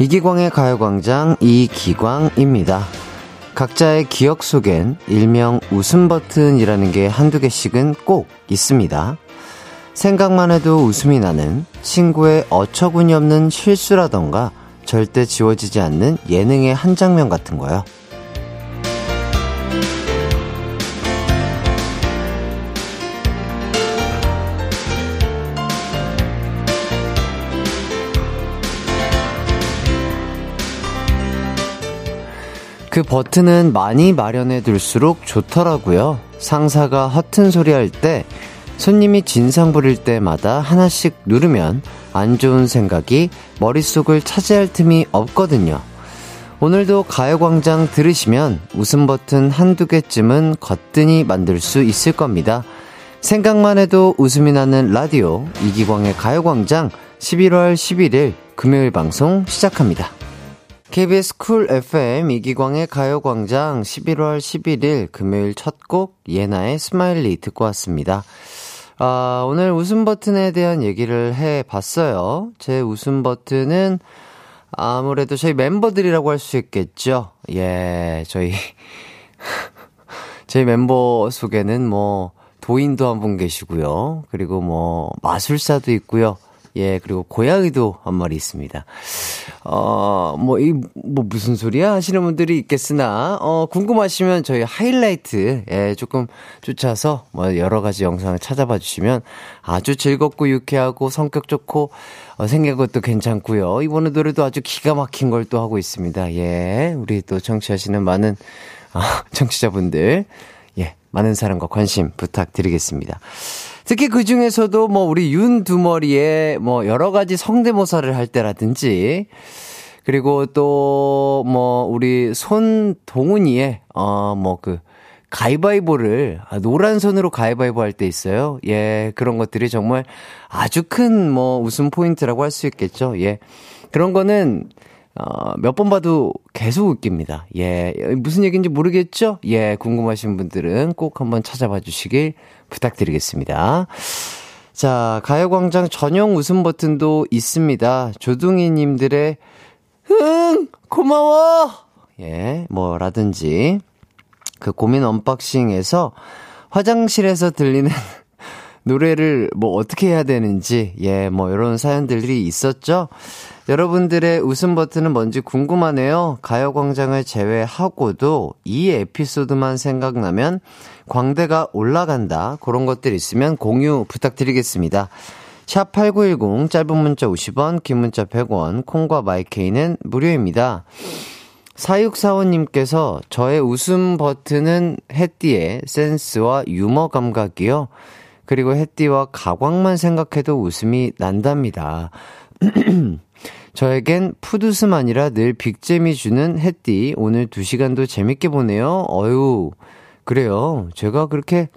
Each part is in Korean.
이기광의 가요광장 이기광입니다. 각자의 기억 속엔 일명 웃음 버튼이라는 게 한두 개씩은 꼭 있습니다. 생각만 해도 웃음이 나는 친구의 어처구니 없는 실수라던가 절대 지워지지 않는 예능의 한 장면 같은 거요. 그 버튼은 많이 마련해 둘수록 좋더라고요. 상사가 허튼 소리 할 때, 손님이 진상 부릴 때마다 하나씩 누르면 안 좋은 생각이 머릿속을 차지할 틈이 없거든요. 오늘도 가요광장 들으시면 웃음 버튼 한두 개쯤은 거뜬히 만들 수 있을 겁니다. 생각만 해도 웃음이 나는 라디오 이기광의 가요광장 11월 11일 금요일 방송 시작합니다. KBS 쿨 FM 이기광의 가요광장 11월 11일 금요일 첫 곡 예나의 Smiley 듣고 왔습니다. 아, 오늘 웃음 버튼에 대한 얘기를 해 봤어요. 제 웃음 버튼은 아무래도 저희 멤버들이라고 할 수 있겠죠. 예, 저희, 저희 멤버 속에는 뭐, 도인도 한 분 계시고요. 그리고 뭐, 마술사도 있고요. 예, 그리고 고양이도 한 마리 있습니다. 어, 뭐, 이, 뭐, 무슨 소리야? 하시는 분들이 있겠으나, 어, 궁금하시면 저희 하이라이트, 예, 조금 쫓아서, 뭐, 여러 가지 영상을 찾아봐 주시면 아주 즐겁고 유쾌하고 성격 좋고, 어, 생긴 것도 괜찮고요. 이번에 노래도 아주 기가 막힌 걸 또 하고 있습니다. 예, 우리 또 청취하시는 많은, 아, 청취자분들, 예, 많은 사랑과 관심 부탁드리겠습니다. 특히 그 중에서도 뭐 우리 윤 두머리에 뭐 여러 가지 성대모사를 할 때라든지 그리고 또 뭐 우리 손동훈이의 어뭐그 가위바위보를 아, 노란 손으로 가위바위보 할 때 있어요. 예, 그런 것들이 정말 아주 큰 뭐 웃음 포인트라고 할 수 있겠죠. 예. 그런 거는 어, 몇 번 봐도 계속 웃깁니다. 예, 무슨 얘기인지 모르겠죠? 예, 궁금하신 분들은 꼭 한번 찾아봐 주시길 부탁드리겠습니다. 자, 가요광장 전용 웃음 버튼도 있습니다. 조둥이 님들의 흥! 고마워! 예, 뭐라든지, 그 고민 언박싱에서 화장실에서 들리는 노래를 뭐 어떻게 해야 되는지, 예, 뭐 이런 사연들이 있었죠? 여러분들의 웃음 버튼은 뭔지 궁금하네요. 가요광장을 제외하고도 이 에피소드만 생각나면 광대가 올라간다. 그런 것들 있으면 공유 부탁드리겠습니다. 샵 8910 짧은 문자 50원, 긴 문자 100원, 콩과 마이케이는 무료입니다. 4645님께서 저의 웃음 버튼은 해띠의 센스와 유머 감각이요. 그리고 해띠와 가광만 생각해도 웃음이 난답니다. 저에겐 푸드슴 아니라 늘 빅잼이 주는 햇띠. 오늘 두 시간도 재밌게 보네요. 어유 그래요. 제가 그렇게,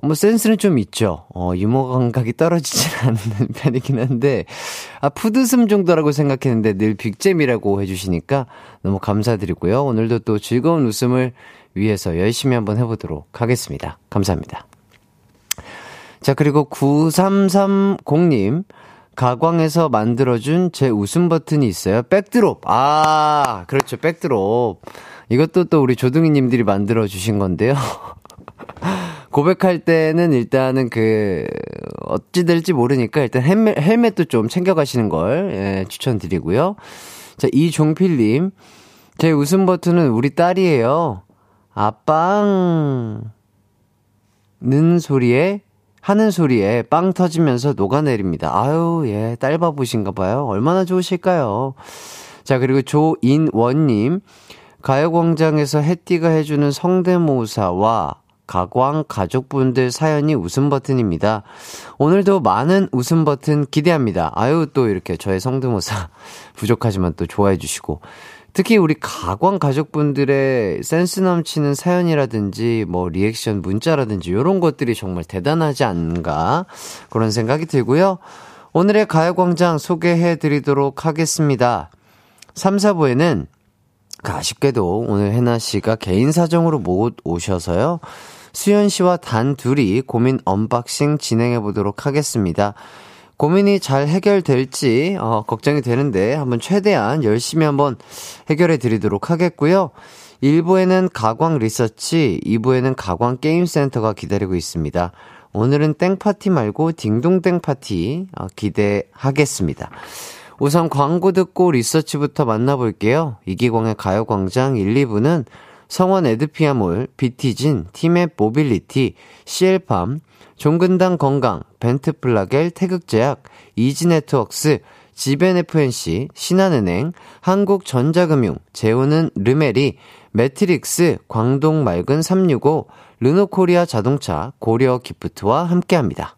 뭐, 센스는 좀 있죠. 어, 유머 감각이 떨어지진 않는 편이긴 한데, 아, 푸드슴 정도라고 생각했는데 늘 빅잼이라고 해주시니까 너무 감사드리고요. 오늘도 또 즐거운 웃음을 위해서 열심히 한번 해보도록 하겠습니다. 감사합니다. 자, 그리고 9330님. 가광에서 만들어준 제 웃음 버튼이 있어요. 백드롭. 아, 그렇죠. 백드롭. 이것도 또 우리 조둥이님들이 만들어 주신 건데요. 고백할 때는 일단은 그, 어찌 될지 모르니까 일단 헬멧, 헬멧도 좀 챙겨가시는 걸, 예, 추천드리고요. 자, 이종필님. 제 웃음 버튼은 우리 딸이에요. 아빵, 는 소리에 하는 소리에 빵 터지면서 녹아내립니다. 아유, 예, 딸바보신가 봐요. 얼마나 좋으실까요? 자, 그리고 조인원님. 가요광장에서 해띠가 해주는 성대모사와 가광 가족분들 사연이 웃음 버튼입니다. 오늘도 많은 웃음 버튼 기대합니다. 아유, 또 이렇게 저의 성대모사 부족하지만 또 좋아해 주시고. 특히 우리 가광 가족분들의 센스 넘치는 사연이라든지 뭐 리액션 문자라든지 이런 것들이 정말 대단하지 않은가 그런 생각이 들고요. 오늘의 가요광장 소개해 드리도록 하겠습니다. 3, 4부에는 아쉽게도 오늘 예나 씨가 개인 사정으로 못 오셔서요. 수현 씨와 단 둘이 고민 unboxing 진행해 보도록 하겠습니다. 고민이 잘 해결될지, 어, 걱정이 되는데, 한번 최대한 열심히 한번 해결해 드리도록 하겠고요. 1부에는 가광 리서치, 2부에는 가광 게임센터가 기다리고 있습니다. 오늘은 땡파티 말고 딩동댕 파티 어, 기대하겠습니다. 우선 광고 듣고 리서치부터 만나볼게요. 이기광의 가요광장 1, 2부는 성원 에드피아몰, 비티진, 티맵 모빌리티, CL팜, 종근당 건강, 벤트플라겔 태극제약, 이지네트웍스, 지벤FNC, 신한은행, 한국전자금융, 재우는 르메리, 매트릭스, 광동 맑은 365, 르노코리아 자동차, 고려 기프트와 함께합니다.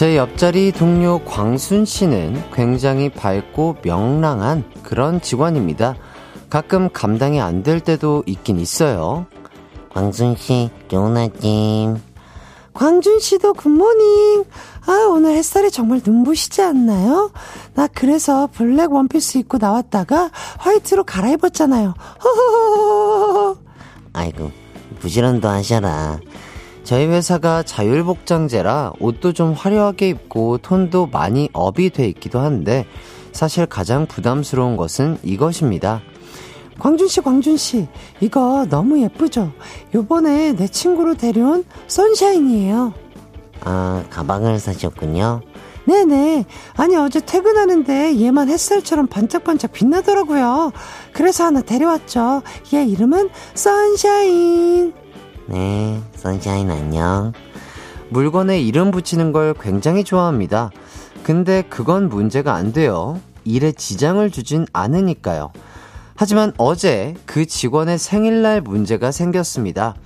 제 옆자리 동료 광순 씨는 굉장히 밝고 명랑한 그런 직원입니다. 가끔 감당이 안 될 때도 있긴 있어요. 광순 씨, 아침. 광준 씨도 good morning. 아, 오늘 햇살이 정말 눈부시지 않나요? 나 그래서 블랙 원피스 입고 나왔다가 화이트로 갈아입었잖아요. 허허허허. 아이고, 부지런도 하셔라. 저희 회사가 자율복장제라 옷도 좀 화려하게 입고 톤도 많이 up이 돼 있기도 한데 사실 가장 부담스러운 것은 이것입니다. 광준 씨, 광준 씨, 이거 너무 예쁘죠? 요번에 내 친구로 데려온 선샤인이에요. 아, 가방을 사셨군요. 네네. 아니, 어제 퇴근하는데 얘만 햇살처럼 반짝반짝 빛나더라고요. 그래서 하나 데려왔죠. 얘 이름은 선샤인. 네, 선샤인 안녕. 물건에 이름 붙이는 걸 굉장히 좋아합니다. 근데 그건 문제가 안 돼요. 일에 지장을 주진 않으니까요. 하지만 어제 그 직원의 생일날 문제가 생겼습니다.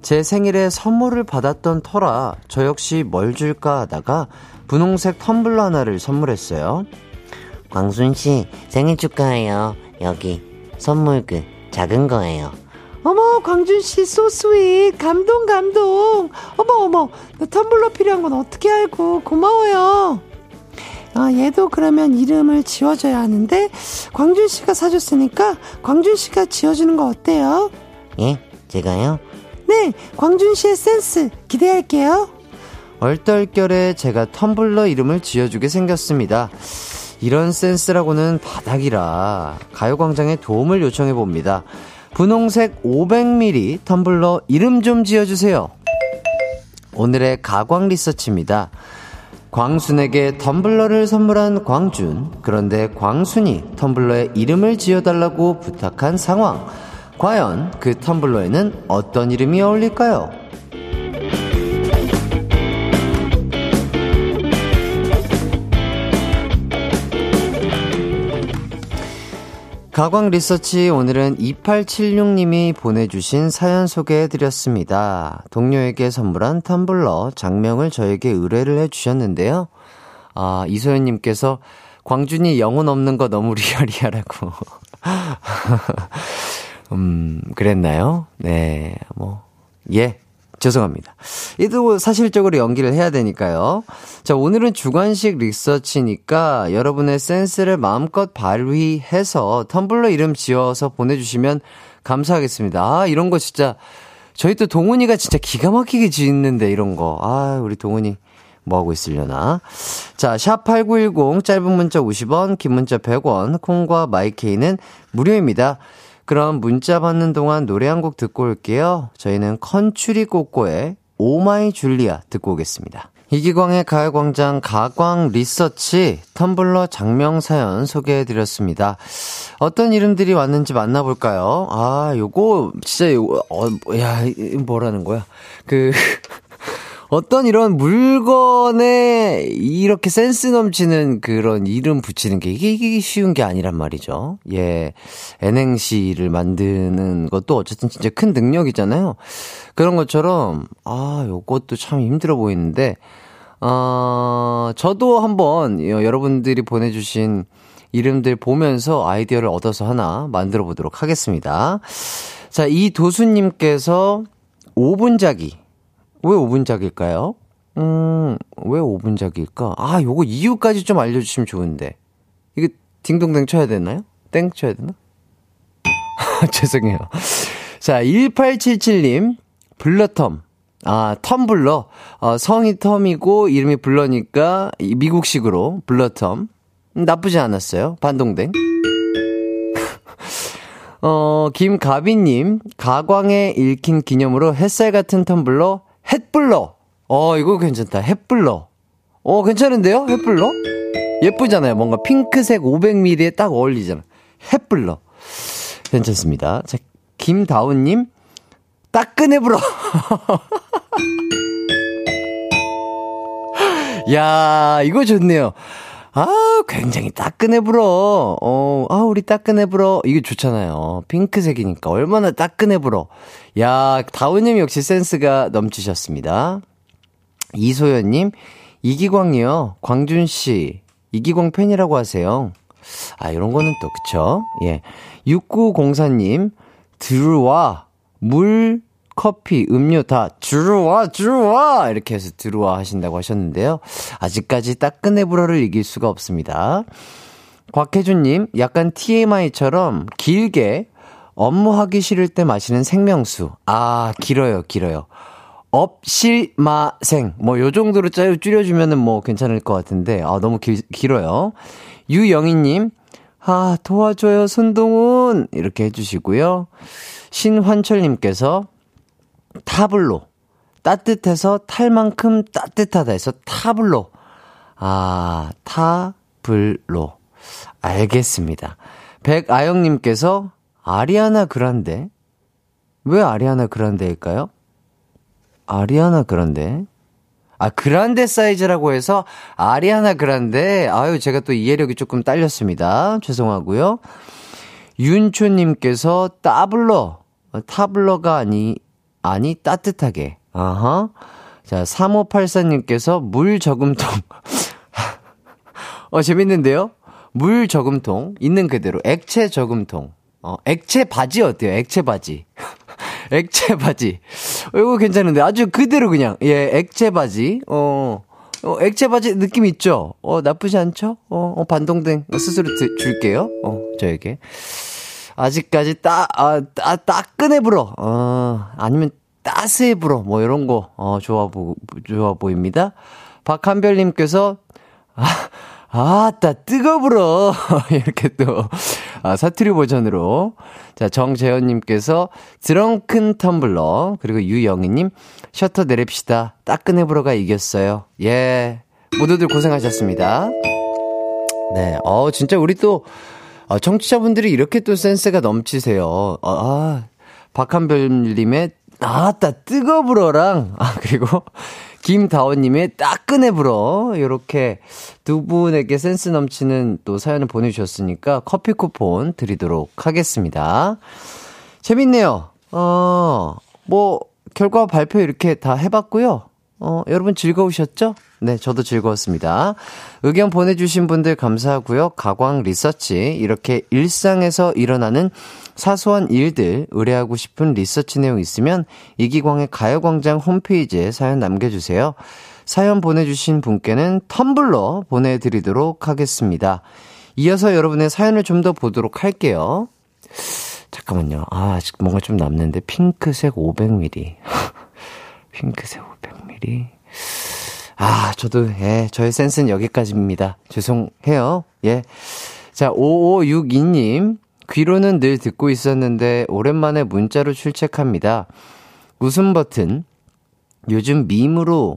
제 생일에 선물을 받았던 터라 저 역시 뭘 줄까 하다가 분홍색 텀블러 하나를 선물했어요. 광순 씨 생일 축하해요. 여기 선물 그 작은 거예요. 어머 광준 씨 소스윗 감동 감동. 어머 어머 나 텀블러 필요한 건 어떻게 알고 고마워요. 아, 얘도 그러면 이름을 지어줘야 하는데, 광준 씨가 사줬으니까, 광준 씨가 지어주는 거 어때요? 예? 제가요? 네, 광준 씨의 센스 기대할게요. 얼떨결에 제가 텀블러 이름을 지어주게 생겼습니다. 이런 센스라고는 바닥이라 가요광장에 도움을 요청해 봅니다. 분홍색 500ml 텀블러 이름 좀 지어주세요. 오늘의 가광 리서치입니다. 광순에게 텀블러를 선물한 광준. 그런데 광순이 텀블러에 이름을 지어달라고 부탁한 상황. 과연 그 텀블러에는 어떤 이름이 어울릴까요? 가광 리서치 오늘은 2876님이 보내주신 사연 소개해드렸습니다. 동료에게 선물한 텀블러 장명을 저에게 의뢰를 해주셨는데요. 아, 이소연님께서 광준이 영혼 없는 거 너무 리얼이야라고. 음, 그랬나요? 네, 뭐, 예. 죄송합니다. 이도 사실적으로 연기를 해야 되니까요. 자, 오늘은 주관식 리서치니까 여러분의 센스를 마음껏 발휘해서 텀블러 이름 지어서 보내주시면 감사하겠습니다. 아, 이런 거 진짜, 저희 또 동훈이가 진짜 기가 막히게 짓는데, 이런 거. 아, 우리 동훈이 뭐 하고 있으려나. 자, 샵8910, 짧은 문자 50원, 긴 문자 100원, 콩과 마이케이는 무료입니다. 그럼 문자 받는 동안 노래 한 곡 듣고 올게요. 저희는 컨츄리 꼬꼬의 Oh My Julia 듣고 오겠습니다. 이기광의 가요광장 가광 리서치 텀블러 작명 사연 소개해드렸습니다. 어떤 이름들이 왔는지 만나볼까요? 아, 요거, 진짜, 요거, 어, 야, 뭐라는 거야? 그, 어떤 이런 물건에 이렇게 센스 넘치는 그런 이름 붙이는 게 이게, 이게 쉬운 게 아니란 말이죠. 예. N행시를 만드는 것도 어쨌든 진짜 큰 능력이잖아요. 그런 것처럼, 아, 요것도 참 힘들어 보이는데, 어, 저도 한번 여러분들이 보내주신 이름들 보면서 아이디어를 얻어서 하나 만들어 보도록 하겠습니다. 자, 이 도수님께서 5분자기. 왜 5분자기일까요? 음, 왜 5분자기일까? 아, 요거 이유까지 좀 알려주시면 좋은데. 이게 딩동댕 쳐야 되나요? 땡 쳐야 되나? 죄송해요. 자, 1877님, 블러텀. 아, 텀블러. 어, 성이 텀이고, 이름이 블러니까, 미국식으로, 블러텀. 나쁘지 않았어요. 반동댕. 어, 김가비님, 가광에 읽힌 기념으로 햇살 같은 텀블러, 햇블러. 어, 이거 괜찮다. 햇블러. 어, 괜찮은데요? 햇블러? 예쁘잖아요. 뭔가 핑크색 500ml에 딱 어울리잖아. 햇블러. 괜찮습니다. 자, 김다운님, 따끈해 불어. 야, 이거 좋네요. 아, 굉장히 따끈해 불어. 어, 아, 우리 따끈해 불어. 이게 좋잖아요. 핑크색이니까 얼마나 따끈해 불어. 야, 다운님 역시 센스가 넘치셨습니다. 이소연님, 이기광이요. 광준씨, 이기광 팬이라고 하세요. 아, 이런 거는 또, 그쵸? 예. 6904님, 들어와, 물, 커피, 음료 다 들어와, 들어와! 이렇게 해서 들어와 하신다고 하셨는데요. 아직까지 따끈해 불어를 이길 수가 없습니다. 곽혜준님, 약간 TMI처럼 길게 업무하기 싫을 때 마시는 생명수. 아, 길어요, 길어요. 업실마생. 뭐, 요 정도로 짜요 줄여주면은 뭐 괜찮을 것 같은데, 아, 너무 길, 길어요. 유영희님, 아, 도와줘요, 손동훈. 이렇게 해주시고요. 신환철님께서, 타블로. 따뜻해서 탈 만큼 따뜻하다 해서 타블로. 아, 타블로. 알겠습니다. 백아영님께서 아리아나 그란데. 왜 아리아나 그란데일까요? 아리아나 그란데. 아, 그란데 사이즈라고 해서 아리아나 그란데. 아유, 제가 또 이해력이 조금 딸렸습니다. 죄송하고요. 윤초님께서 따블러. 타블러가 아니, 아니, 따뜻하게. 아하. 자, 3584님께서 물 저금통. 어, 재밌는데요? 물 저금통. 있는 그대로. 액체 저금통. 어, 액체 바지 어때요? 액체 바지. 액체 바지. 어, 이거 괜찮은데. 아주 그대로 그냥. 예, 액체 바지. 어, 어 액체 바지 느낌 있죠? 어, 나쁘지 않죠? 어, 어 반동댕 스스로 드, 줄게요. 어, 저에게. 아직까지 따, 아, 따, 따끈해 불어. 어, 아니면 따스해 불어. 뭐 이런 거, 어, 좋아 보, 좋아 보입니다. 박한별님께서, 아, 아따, 뜨거 불어. 이렇게 또, 아, 사투리 버전으로. 자, 정재현님께서 드렁큰 텀블러. 그리고 유영희님, 셔터 내립시다. 따끈해 불어가 이겼어요. 예. 모두들 고생하셨습니다. 네. 어, 진짜 우리 또, 아, 청취자분들이 이렇게 또 센스가 넘치세요. 아, 아 박한별님의 아따 뜨거 불어랑 아 그리고 김다원님의 따끈해 불어 요렇게 두 분에게 센스 넘치는 또 사연을 보내주셨으니까 커피 쿠폰 드리도록 하겠습니다. 재밌네요. 어 뭐 결과 발표 이렇게 다 해봤고요. 어, 여러분 즐거우셨죠? 네, 저도 즐거웠습니다. 의견 보내주신 분들 감사하고요. 가광 리서치, 이렇게 일상에서 일어나는 사소한 일들, 의뢰하고 싶은 리서치 내용 있으면 이기광의 가요광장 홈페이지에 사연 남겨주세요. 사연 보내주신 분께는 텀블러 보내드리도록 하겠습니다. 이어서 여러분의 사연을 좀 더 보도록 할게요. 잠깐만요. 아, 아직 뭔가 좀 남는데, 핑크색 500ml. 핑크색 500ml. 아, 저도, 예, 저의 센스는 여기까지입니다. 죄송해요. 예. 자, 5562님. 귀로는 늘 듣고 있었는데, 오랜만에 문자로 출첵합니다. 웃음 버튼. 요즘 밈으로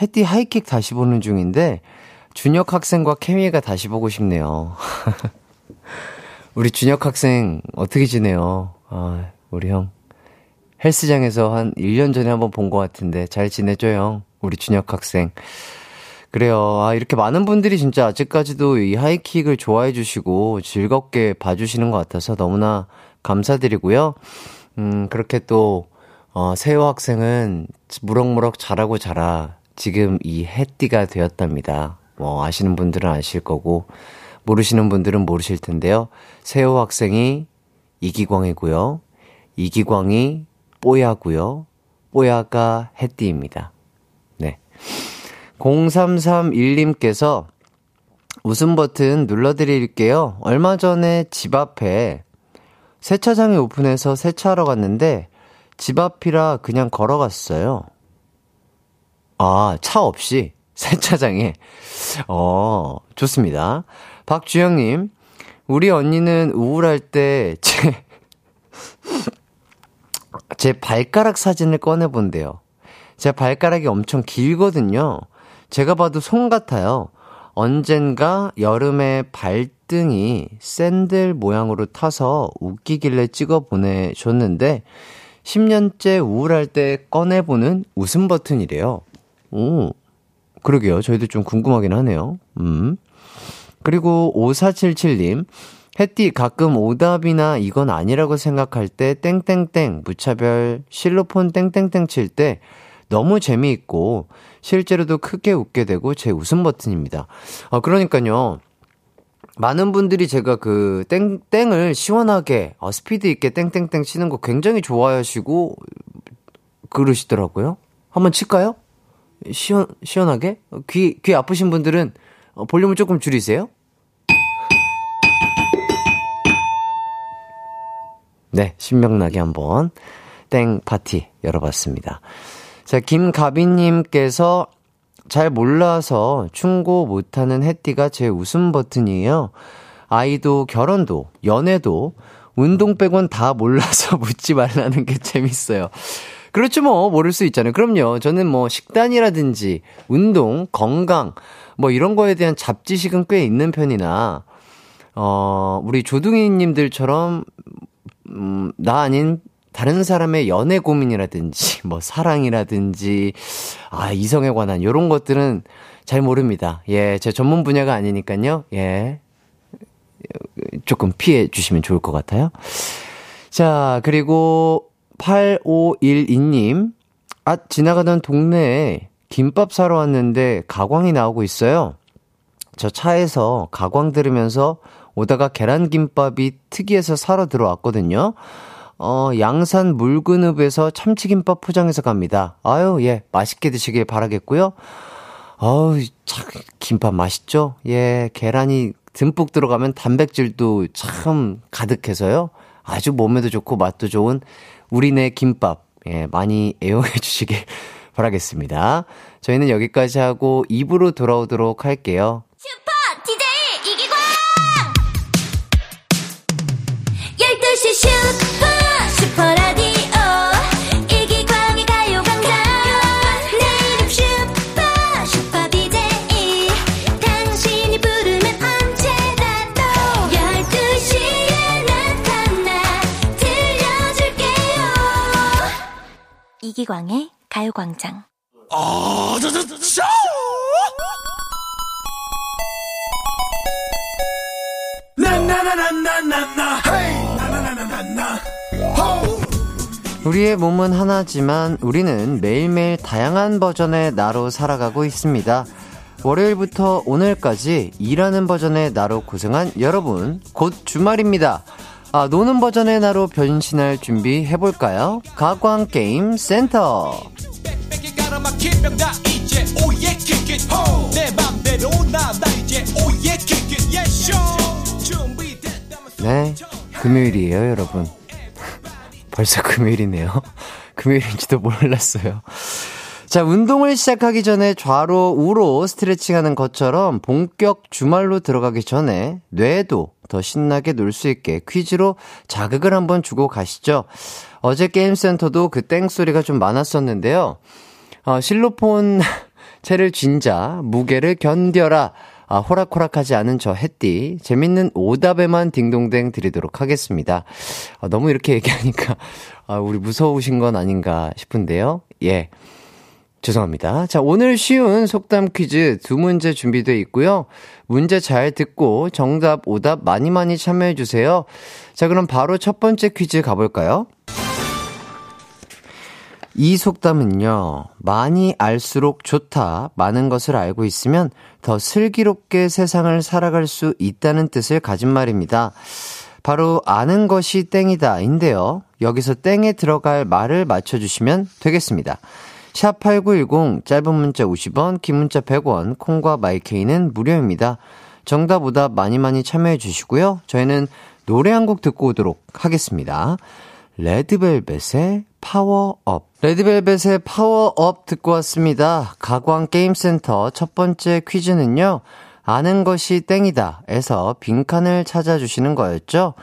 해띠 하이킥 다시 보는 중인데, 준혁 학생과 케미가 다시 보고 싶네요. 우리 준혁 학생, 어떻게 지내요? 아, 우리 형. 헬스장에서 한 1년 전에 한번 본 것 같은데 잘 지내죠, 형? 우리 준혁 학생. 그래요. 아, 이렇게 많은 분들이 진짜 아직까지도 이 하이킥을 좋아해 주시고 즐겁게 봐주시는 것 같아서 너무나 감사드리고요. 음, 그렇게 또, 어, 세호 학생은 무럭무럭 자라고 자라 지금 이 해띠가 되었답니다. 뭐, 아시는 분들은 아실 거고, 모르시는 분들은 모르실 텐데요. 세호 학생이 이기광이고요. 이기광이 뽀야고요. 뽀야가 해띠입니다. 네. 0331님께서 웃음 버튼 눌러드릴게요. 얼마 전에 집 앞에 세차장이 오픈해서 세차하러 갔는데 집 앞이라 그냥 걸어갔어요. 아, 차 없이 세차장에. 어, 좋습니다. 박주영님, 우리 언니는 우울할 때 제, 제 발가락 사진을 꺼내본대요. 제 발가락이 엄청 길거든요. 제가 봐도 손 같아요. 언젠가 여름에 발등이 샌들 모양으로 타서 웃기길래 찍어 보내줬는데 10년째 우울할 때 꺼내보는 웃음 버튼이래요. 오, 그러게요. 저희도 좀 궁금하긴 하네요. 음. 그리고 5477님, 햇띠 가끔 오답이나 이건 아니라고 생각할 때 땡땡땡 무차별 실로폰 땡땡땡 칠 때 너무 재미있고 실제로도 크게 웃게 되고 제 웃음 버튼입니다. 아, 그러니까요. 많은 분들이 제가 그 땡, 땡을 시원하게, 어, 스피드 있게 땡땡땡 치는 거 굉장히 좋아하시고 그러시더라고요. 한번 칠까요? 시원, 시원하게? 귀, 귀 아프신 분들은 어, 볼륨을 조금 줄이세요. 네, 신명나게 한번 땡 파티 열어봤습니다. 자, 김가빈님께서 잘 몰라서 충고 못하는 해띠가 제 웃음 버튼이에요. 아이도 결혼도 연애도 운동 빼곤 다 몰라서 묻지 말라는 게 재밌어요. 그렇죠, 뭐, 모를 수 있잖아요. 그럼요. 저는 뭐, 식단이라든지, 운동, 건강, 뭐, 이런 거에 대한 잡지식은 꽤 있는 편이나, 어, 우리 조둥이 님들처럼, 음, 나 아닌 다른 사람의 연애 고민이라든지, 뭐, 사랑이라든지, 아, 이성에 관한 요런 것들은 잘 모릅니다. 예, 제 전문 분야가 아니니까요. 예. 조금 피해 주시면 좋을 것 같아요. 자, 그리고 8512님. 아, 지나가던 동네에 김밥 사러 왔는데 가광이 나오고 있어요. 저 차에서 가광 들으면서 오다가 계란김밥이 특이해서 사러 들어왔거든요. 어, 양산 물그늪에서 참치김밥 포장해서 갑니다. 아유, 예, 맛있게 드시길 바라겠고요. 어우, 참, 김밥 맛있죠? 예, 계란이 듬뿍 들어가면 단백질도 참 가득해서요. 아주 몸에도 좋고 맛도 좋은 우리네 김밥, 예, 많이 애용해 주시길 바라겠습니다. 저희는 여기까지 하고 입으로 돌아오도록 할게요. 슈퍼 이기광의 가요광장 우리의 몸은 하나지만 우리는 매일매일 다양한 버전의 나로 살아가고 있습니다. 월요일부터 오늘까지 일하는 버전의 나로 고생한 여러분, 곧 주말입니다. 아, 노는 버전의 나로 변신할 준비 해볼까요? 가광 게임 센터. 네, 금요일이에요, 여러분. 벌써 금요일이네요. 금요일인지도 몰랐어요. 자, 운동을 시작하기 전에 좌로 우로 스트레칭 하는 것처럼 본격 주말로 들어가기 전에 뇌도 더 신나게 놀 수 있게 퀴즈로 자극을 한번 주고 가시죠. 어제 게임센터도 그 땡소리가 좀 많았었는데요. 어, 실로폰 채를 쥔자, 무게를 견뎌라. 아, 호락호락하지 않은 저 햇띠. 재밌는 오답에만 딩동댕 드리도록 하겠습니다. 아, 너무 이렇게 얘기하니까, 아, 우리 무서우신 건 아닌가 싶은데요. 예. 죄송합니다. 자, 오늘 쉬운 속담 퀴즈 두 문제 준비되어 있고요. 문제 잘 듣고 정답, 오답 많이 많이 참여해 주세요. 자, 그럼 바로 첫 번째 퀴즈 가볼까요? 이 속담은요, 많이 알수록 좋다, 많은 것을 알고 있으면 더 슬기롭게 세상을 살아갈 수 있다는 뜻을 가진 말입니다. 바로 아는 것이 땡이다 인데요. 여기서 땡에 들어갈 말을 맞춰주시면 되겠습니다. 샵8910 짧은 문자 50원, 긴 문자 100원, 콩과 마이케이는 무료입니다. 정답 오답 많이 많이 참여해 주시고요. 저희는 노래 한 곡 듣고 오도록 하겠습니다. 레드벨벳의 파워업. 레드벨벳의 파워업 듣고 왔습니다. 가광게임센터 첫 번째 퀴즈는요. 아는 것이 땡이다. 에서 빈칸을 찾아주시는 거였죠.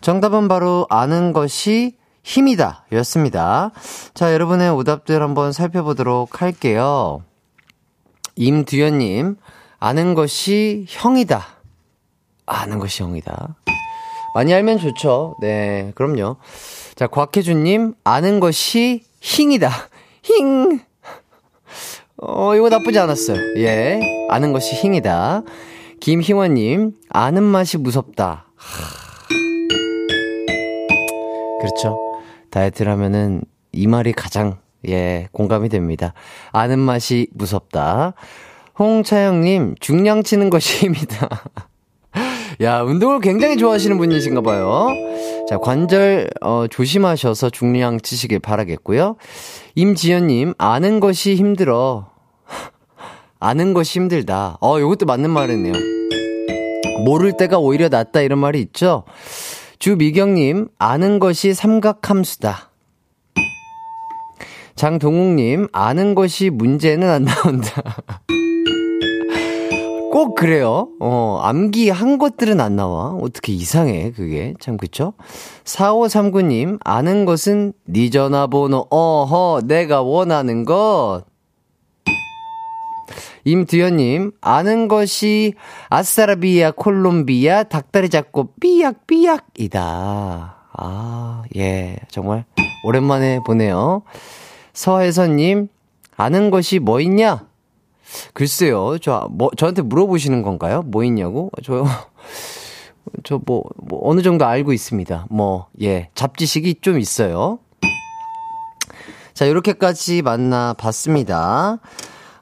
정답은 바로 아는 것이 힘이다. 였습니다. 자, 여러분의 오답들 한번 살펴보도록 할게요. 임두현님, 아는 것이 형이다. 아는 것이 형이다. 많이 알면 좋죠. 네, 그럼요. 자, 곽혜준님, 아는 것이 힝이다. 힝. 어, 이거 나쁘지 않았어요. 예. 아는 것이 힝이다. 김희원님, 아는 맛이 무섭다. 그렇죠. 다이어트를 하면은 이 말이 가장, 예, 공감이 됩니다. 아는 맛이 무섭다. 홍차영님, 중량 치는 것이 힘이다. 야, 운동을 굉장히 좋아하시는 분이신가 봐요. 자, 관절, 어, 조심하셔서 중량 치시길 바라겠고요. 임지연님, 아는 것이 힘들어. 아는 것이 힘들다. 어, 요것도 맞는 말이네요. 모를 때가 오히려 낫다 이런 말이 있죠? 주미경님, 아는 것이 삼각함수다. 장동욱님, 아는 것이 문제는 안 나온다. 꼭 그래요. 어, 암기한 것들은 안 나와. 어떻게 이상해, 그게. 참, 그쵸? 4539님, 아는 것은 니 전화번호, 어허, 내가 원하는 것. 임두현님, 아는 것이 아싸라비아, 콜롬비아, 닭다리 잡고 삐약삐약이다. 아, 예, 정말 오랜만에 보네요. 서혜선님, 아는 것이 뭐 있냐? 글쎄요, 저, 뭐, 저한테 물어보시는 건가요? 뭐 있냐고? 저, 저 뭐, 뭐, 어느 정도 알고 있습니다. 뭐, 예, 잡지식이 좀 있어요. 자, 이렇게까지 만나봤습니다.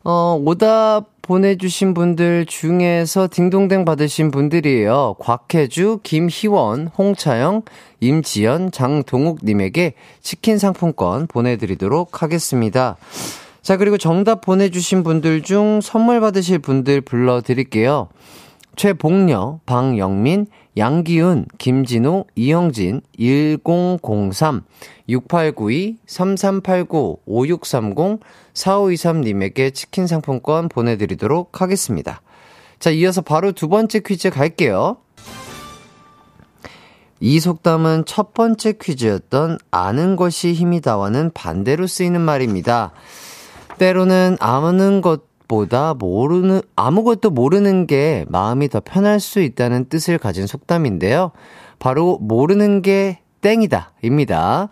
어, 오답 보내주신 분들 중에서 딩동댕 받으신 분들이에요. 곽혜주, 김희원, 홍차영, 임지연, 장동욱님에게 치킨 상품권 보내드리도록 하겠습니다. 자, 그리고 정답 보내주신 분들 중 선물 받으실 분들 불러드릴게요. 최복녀, 방영민, 양기훈, 김진호, 이영진, 1003, 6892, 3389, 5630, 4523님에게 치킨 상품권 보내드리도록 하겠습니다. 자, 이어서 바로 두 번째 퀴즈 갈게요. 이 속담은 첫 번째 퀴즈였던 아는 것이 힘이다와는 반대로 쓰이는 말입니다. 때로는 아는 것 보다 모르는, 아무것도 모르는 게 마음이 더 편할 수 있다는 뜻을 가진 속담인데요. 바로 모르는 게 땡이다. 입니다.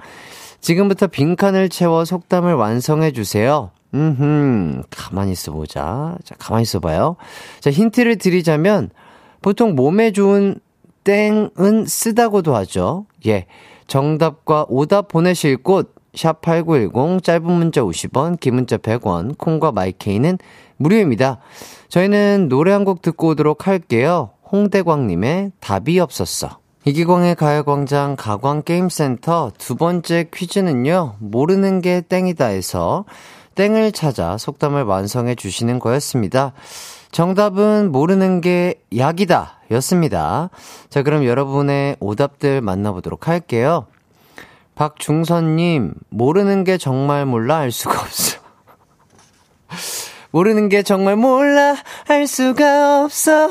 지금부터 빈칸을 채워 속담을 완성해 주세요. 음, 가만히 있어 보자. 자, 가만히 있어 봐요. 자, 힌트를 드리자면, 보통 몸에 좋은 땡은 쓰다고도 하죠. 예. 정답과 오답 보내실 곳, 샵 8910, 짧은 문자 50원, 긴 문자 100원, 콩과 마이케이는 무료입니다. 저희는 노래 한 곡 듣고 오도록 할게요. 홍대광님의 답이 없었어. 이기광의 가요광장 가광게임센터 두 번째 퀴즈는요, 모르는 게 땡이다에서 땡을 찾아 속담을 완성해 주시는 거였습니다. 정답은 모르는 게 약이다 였습니다. 자, 그럼 여러분의 오답들 만나보도록 할게요. 박중선님, 모르는 게 정말 몰라 알 수가 없어. 모르는 게 정말 몰라 알 수가 없어.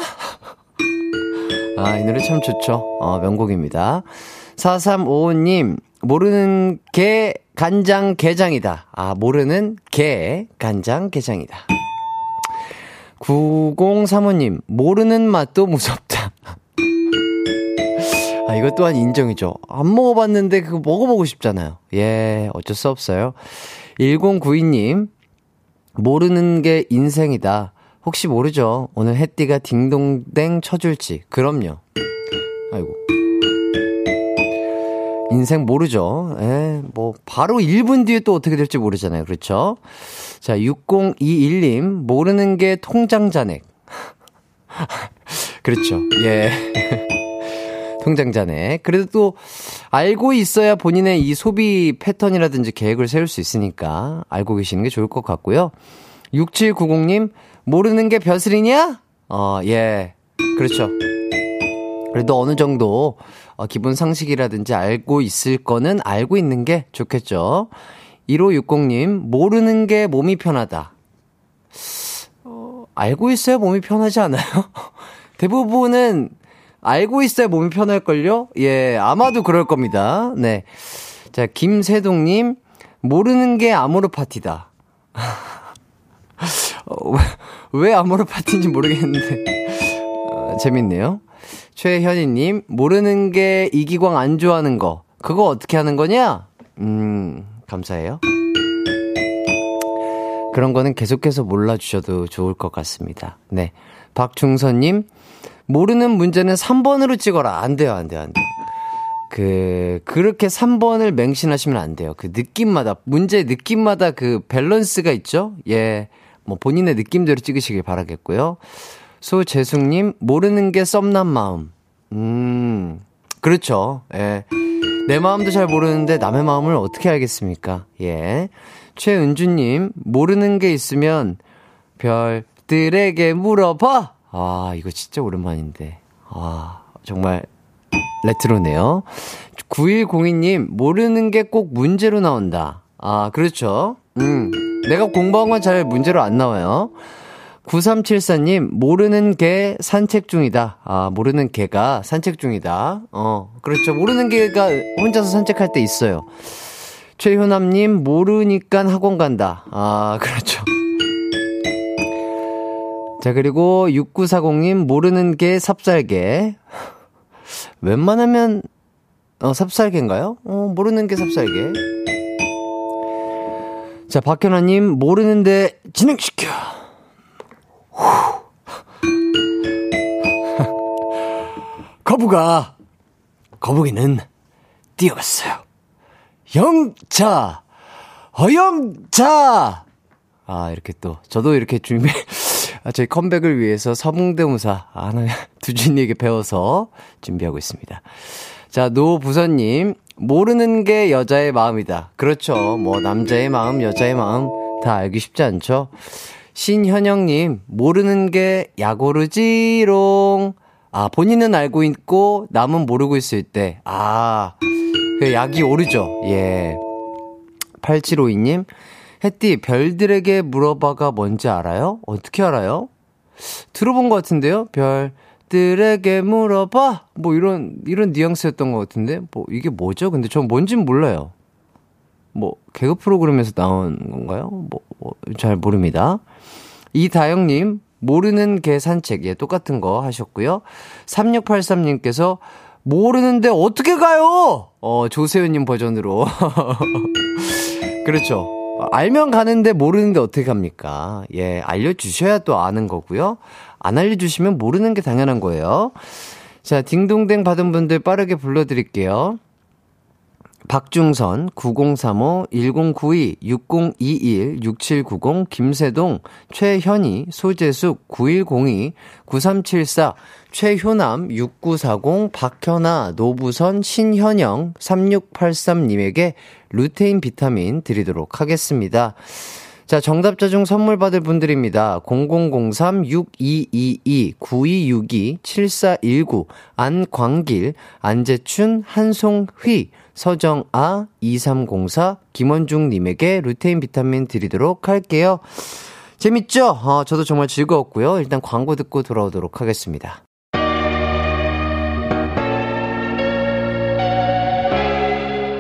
아, 이 노래 참 좋죠. 어, 명곡입니다. 4355님, 모르는 게 간장 게장이다. 아, 모르는 게 간장 게장이다. 9035님, 모르는 맛도 무섭다. 아, 이것 또한 인정이죠. 안 먹어봤는데 그거 먹어보고 싶잖아요. 예, 어쩔 수 없어요. 1092님, 모르는 게 인생이다. 혹시 모르죠? 오늘 햇띠가 딩동댕 쳐줄지. 그럼요. 아이고. 인생 모르죠. 예, 뭐, 바로 1분 뒤에 또 어떻게 될지 모르잖아요. 그렇죠? 자, 6021님, 모르는 게 통장 잔액. 그렇죠. 예. 통장 잔액. 그래도 또, 알고 있어야 본인의 이 소비 패턴이라든지 계획을 세울 수 있으니까, 알고 계시는 게 좋을 것 같고요. 6790님, 모르는 게 벼슬이냐? 어, 예. 그렇죠. 그래도 어느 정도 어, 기본 상식이라든지 알고 있을 거는 알고 있는 게 좋겠죠. 1560님, 모르는 게 몸이 편하다. 어, 알고 있어야 몸이 편하지 않아요? 대부분은 알고 있어야 몸이 편할걸요? 예, 아마도 그럴 겁니다. 네. 자, 김세동님, 모르는 게 아모르 파티다. 어, 왜, 왜 아모르 파티인지 모르겠는데. 어, 재밌네요. 최현희님, 모르는 게 이기광 안 좋아하는 거. 그거 어떻게 하는 거냐? 음, 감사해요. 그런 거는 계속해서 몰라주셔도 좋을 것 같습니다. 네. 박중선님, 모르는 문제는 3번으로 찍어라. 안 돼요, 안 돼요, 안 돼요. 그, 그렇게 3번을 맹신하시면 안 돼요. 그 느낌마다, 문제 느낌마다 그 밸런스가 있죠? 예. 뭐 본인의 느낌대로 찍으시길 바라겠고요. 소재숙님, 모르는 게 썸난 마음. 음, 그렇죠. 예. 내 마음도 잘 모르는데 남의 마음을 어떻게 알겠습니까? 예. 최은주님, 모르는 게 있으면 별들에게 물어봐! 아, 이거 진짜 오랜만인데. 아, 정말 레트로네요. 9102님, 모르는 게 꼭 문제로 나온다. 아, 그렇죠. 음, 내가 공부한 건 잘 문제로 안 나와요. 9374님, 모르는 개 산책 중이다. 아, 모르는 개가 산책 중이다. 어, 그렇죠. 모르는 개가 혼자서 산책할 때 있어요. 최효남님, 모르니까 학원 간다. 아, 그렇죠. 자, 그리고 6940님, 모르는 게 삽살개. 웬만하면, 어, 삽살개인가요? 어, 모르는 게 삽살개. 자, 박현아님, 모르는데 진행시켜. 거북아, 거북이는 뛰어갔어요. 영차, 어영차! 아, 이렇게 또, 저도 이렇게 준비, 아, 저희 컴백을 위해서 서문대무사 하나, 두준이에게 배워서 준비하고 있습니다. 자, 노부선님, 모르는 게 여자의 마음이다. 그렇죠. 뭐, 남자의 마음, 여자의 마음, 다 알기 쉽지 않죠? 신현영님, 모르는 게 약오르지롱. 아, 본인은 알고 있고, 남은 모르고 있을 때. 아, 그 약이 오르죠. 예. 8752님, 햇띠, 별들에게 물어봐가 뭔지 알아요? 어떻게 알아요? 들어본 것 같은데요? 별들에게 물어봐? 뭐 이런, 이런 뉘앙스였던 것 같은데? 뭐, 이게 뭐죠? 근데 전 뭔진 몰라요. 뭐, 개그 프로그램에서 나온 건가요? 뭐, 뭐 잘 모릅니다. 이다영님, 모르는 개 산책. 예, 똑같은 거 하셨고요. 3683님께서 모르는데 어떻게 가요? 어, 조세현님 버전으로. 그렇죠. 알면 가는데 모르는데 어떻게 갑니까? 예, 알려주셔야 또 아는 거고요. 안 알려주시면 모르는 게 당연한 거예요. 자, 딩동댕 받은 분들 빠르게 불러드릴게요. 박중선, 9035, 1092, 6021, 6790, 김세동, 최현희, 소재숙, 9102, 9374, 최효남, 6940, 박현아, 노부선, 신현영, 3683님에게 루테인 비타민 드리도록 하겠습니다. 자, 정답자 중 선물 받을 분들입니다. 0003-6222-9262-7419, 안광길, 안재춘, 한송휘, 서정아, 2304, 김원중님에게 루테인 비타민 드리도록 할게요. 재밌죠? 어, 저도 정말 즐거웠고요. 일단 광고 듣고 돌아오도록 하겠습니다.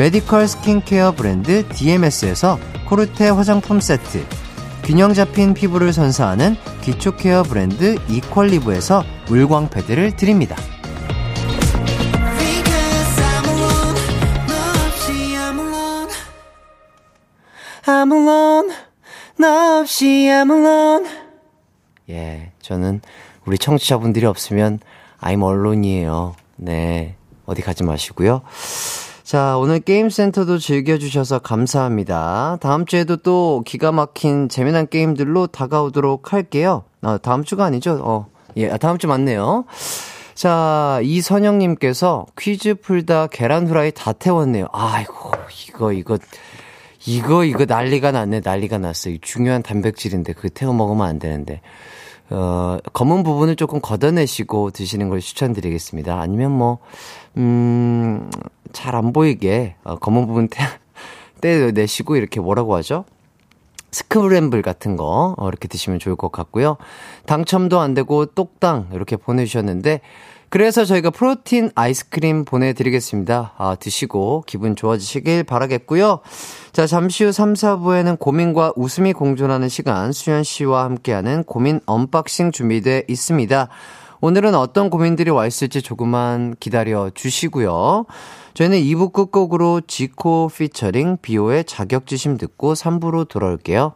메디컬 스킨케어 브랜드 DMS에서 코르테 화장품 세트, 균형 잡힌 피부를 선사하는 기초 케어 브랜드 이퀄리브에서 물광 패드를 드립니다. 예, 저는 우리 청취자분들이 없으면 I'm alone이에요. 네, 어디 가지 마시고요. 자, 오늘 게임센터도 즐겨주셔서 감사합니다. 다음 주에도 또 기가 막힌 재미난 게임들로 다가오도록 할게요. 아, 다음 주가 아니죠? 어, 예, 아, 다음 주 맞네요. 자, 이선영님께서 퀴즈 풀다 계란 후라이 다 태웠네요. 아이고, 이거, 이거, 이거, 이거 난리가 났네, 난리가 났어. 이 중요한 단백질인데, 그거 태워 먹으면 안 되는데. 어, 검은 부분을 조금 걷어내시고 드시는 걸 추천드리겠습니다. 아니면 뭐, 음, 잘 안 보이게, 어, 검은 부분 떼, 떼내시고 이렇게 뭐라고 하죠? 스크램블 같은 거, 어, 이렇게 드시면 좋을 것 같고요. 당첨도 안 되고 똑당 이렇게 보내주셨는데, 그래서 저희가 프로틴 아이스크림 보내드리겠습니다. 아, 드시고 기분 좋아지시길 바라겠고요. 자, 잠시 후 3, 4부에는 고민과 웃음이 공존하는 시간, 수현 씨와 함께하는 고민 unboxing 준비되어 있습니다. 오늘은 어떤 고민들이 와 있을지 조금만 기다려 주시고요. 저희는 2부 끝곡으로 지코 피처링 비오의 자격지심 듣고 3부로 돌아올게요.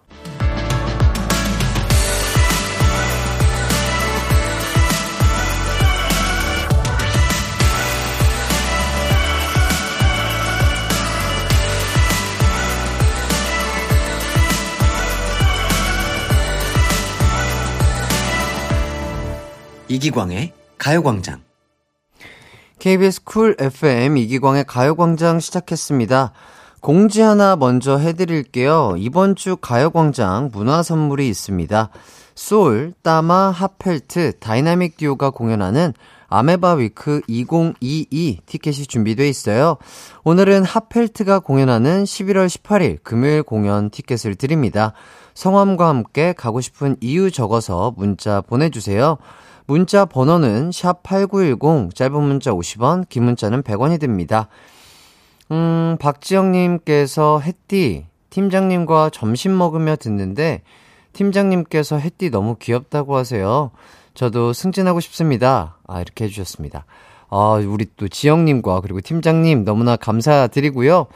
이기광의 가요광장. KBS 쿨 FM 이기광의 가요광장 시작했습니다. 공지 하나 먼저 해드릴게요. 이번 주 가요광장 문화 선물이 있습니다. 소울, 따마, 핫펠트, 다이나믹 듀오가 공연하는 아메바 Week 2022 티켓이 준비되어 있어요. 오늘은 핫펠트가 공연하는 11월 18일 금요일 공연 티켓을 드립니다. 성함과 함께 가고 싶은 이유 적어서 문자 보내주세요. 문자 번호는 샵8910, 짧은 문자 50원, 긴 문자는 100원이 듭니다. 음, 박지영님께서 햇띠, 팀장님과 점심 먹으며 듣는데, 팀장님께서 햇띠 너무 귀엽다고 하세요. 저도 승진하고 싶습니다. 아, 이렇게 해주셨습니다. 아, 우리 또 지영님과 그리고 팀장님 너무나 감사드리고요.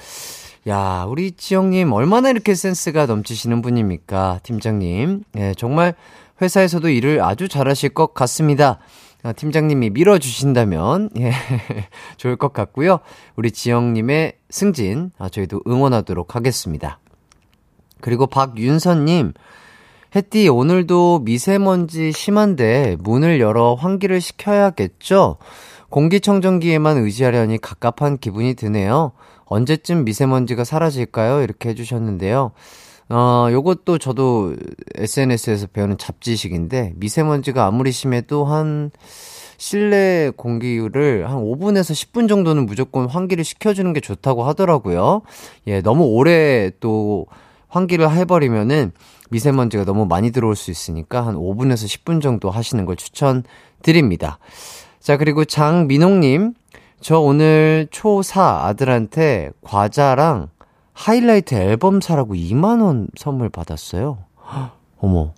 야, 우리 지영님 얼마나 이렇게 센스가 넘치시는 분입니까? 팀장님. 예, 정말 회사에서도 일을 아주 잘하실 것 같습니다. 아, 팀장님이 밀어주신다면, 예, 좋을 것 같고요. 우리 지영님의 승진, 아, 저희도 응원하도록 하겠습니다. 그리고 박윤선님, 햇띠, 오늘도 미세먼지 심한데 문을 열어 환기를 시켜야겠죠? 공기청정기에만 의지하려니 갑갑한 기분이 드네요. 언제쯤 미세먼지가 사라질까요? 이렇게 해주셨는데요. 어, 요것도 저도 SNS에서 배우는 잡지식인데, 미세먼지가 아무리 심해도 한, 실내 공기를 한 5분에서 10분 정도는 무조건 환기를 시켜주는 게 좋다고 하더라고요. 예, 너무 오래 또 환기를 해버리면은 미세먼지가 너무 많이 들어올 수 있으니까 한 5분에서 10분 정도 하시는 걸 추천드립니다. 자, 그리고 장민홍님, 저 오늘 초4 아들한테 과자랑 하이라이트 앨범 사라고 2만원 선물 받았어요. 어머.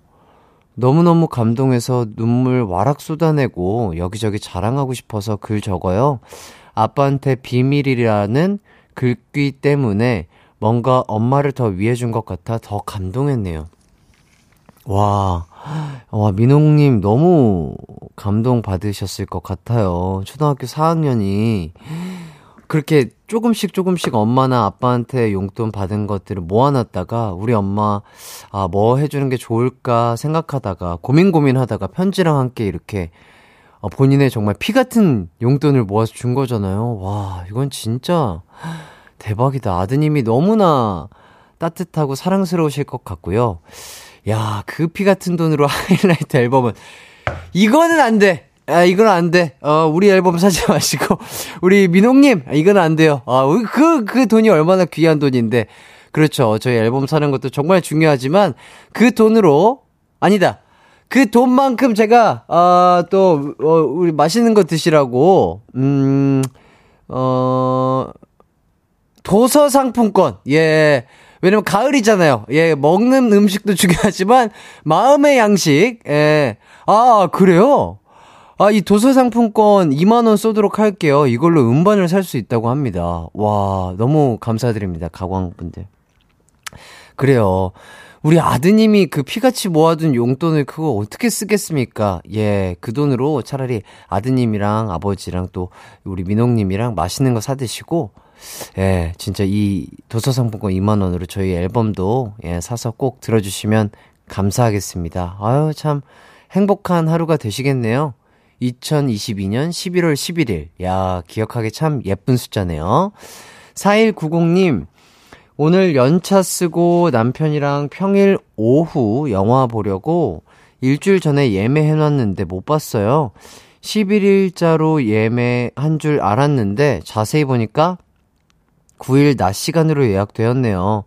너무너무 감동해서 눈물 와락 쏟아내고 여기저기 자랑하고 싶어서 글 적어요. 아빠한테 비밀이라는 긁기 때문에 뭔가 엄마를 더 위해 준 것 같아 더 감동했네요. 와, 와, 민홍님 너무 감동 받으셨을 것 같아요. 초등학교 4학년이 그렇게 조금씩 조금씩 엄마나 아빠한테 용돈 받은 것들을 모아놨다가 우리 엄마, 아, 뭐 해주는 게 좋을까 생각하다가 고민 고민하다가 편지랑 함께 이렇게 어, 본인의 정말 피 같은 용돈을 모아서 준 거잖아요. 와, 이건 진짜 대박이다. 아드님이 너무나 따뜻하고 사랑스러우실 것 같고요. 야, 그 피 같은 돈으로 하이라이트 앨범은 이거는 안 돼. 아, 이건 안 돼. 어, 우리 앨범 사지 마시고 우리 민홍님, 이건 안 돼요. 아, 그, 그 돈이 얼마나 귀한 돈인데. 그렇죠. 저희 앨범 사는 것도 정말 중요하지만 그 돈으로 아니다. 그 돈만큼 제가 아, 또 어, 우리 맛있는 거 드시라고 음, 어 도서 상품권. 예. 왜냐면 가을이잖아요. 예, 먹는 음식도 중요하지만 마음의 양식. 예. 아, 그래요? 아, 이 도서 상품권 2만원 쏘도록 할게요. 이걸로 음반을 살 수 있다고 합니다. 와, 너무 감사드립니다. 가광분들. 그래요. 우리 아드님이 그 피같이 모아둔 용돈을 그거 어떻게 쓰겠습니까? 예, 그 돈으로 차라리 아드님이랑 아버지랑 또 우리 민홍님이랑 맛있는 거 사드시고, 예, 진짜 이 도서상품권 2만원으로 저희 앨범도 예, 사서 꼭 들어주시면 감사하겠습니다. 아유, 참 행복한 하루가 되시겠네요. 2022년 11월 11일. 야, 기억하기 참 예쁜 숫자네요. 4190님, 오늘 연차 쓰고 남편이랑 평일 오후 영화 보려고 일주일 전에 예매해놨는데 못 봤어요. 11일자로 예매한 줄 알았는데 자세히 보니까 9일 낮 시간으로 예약되었네요.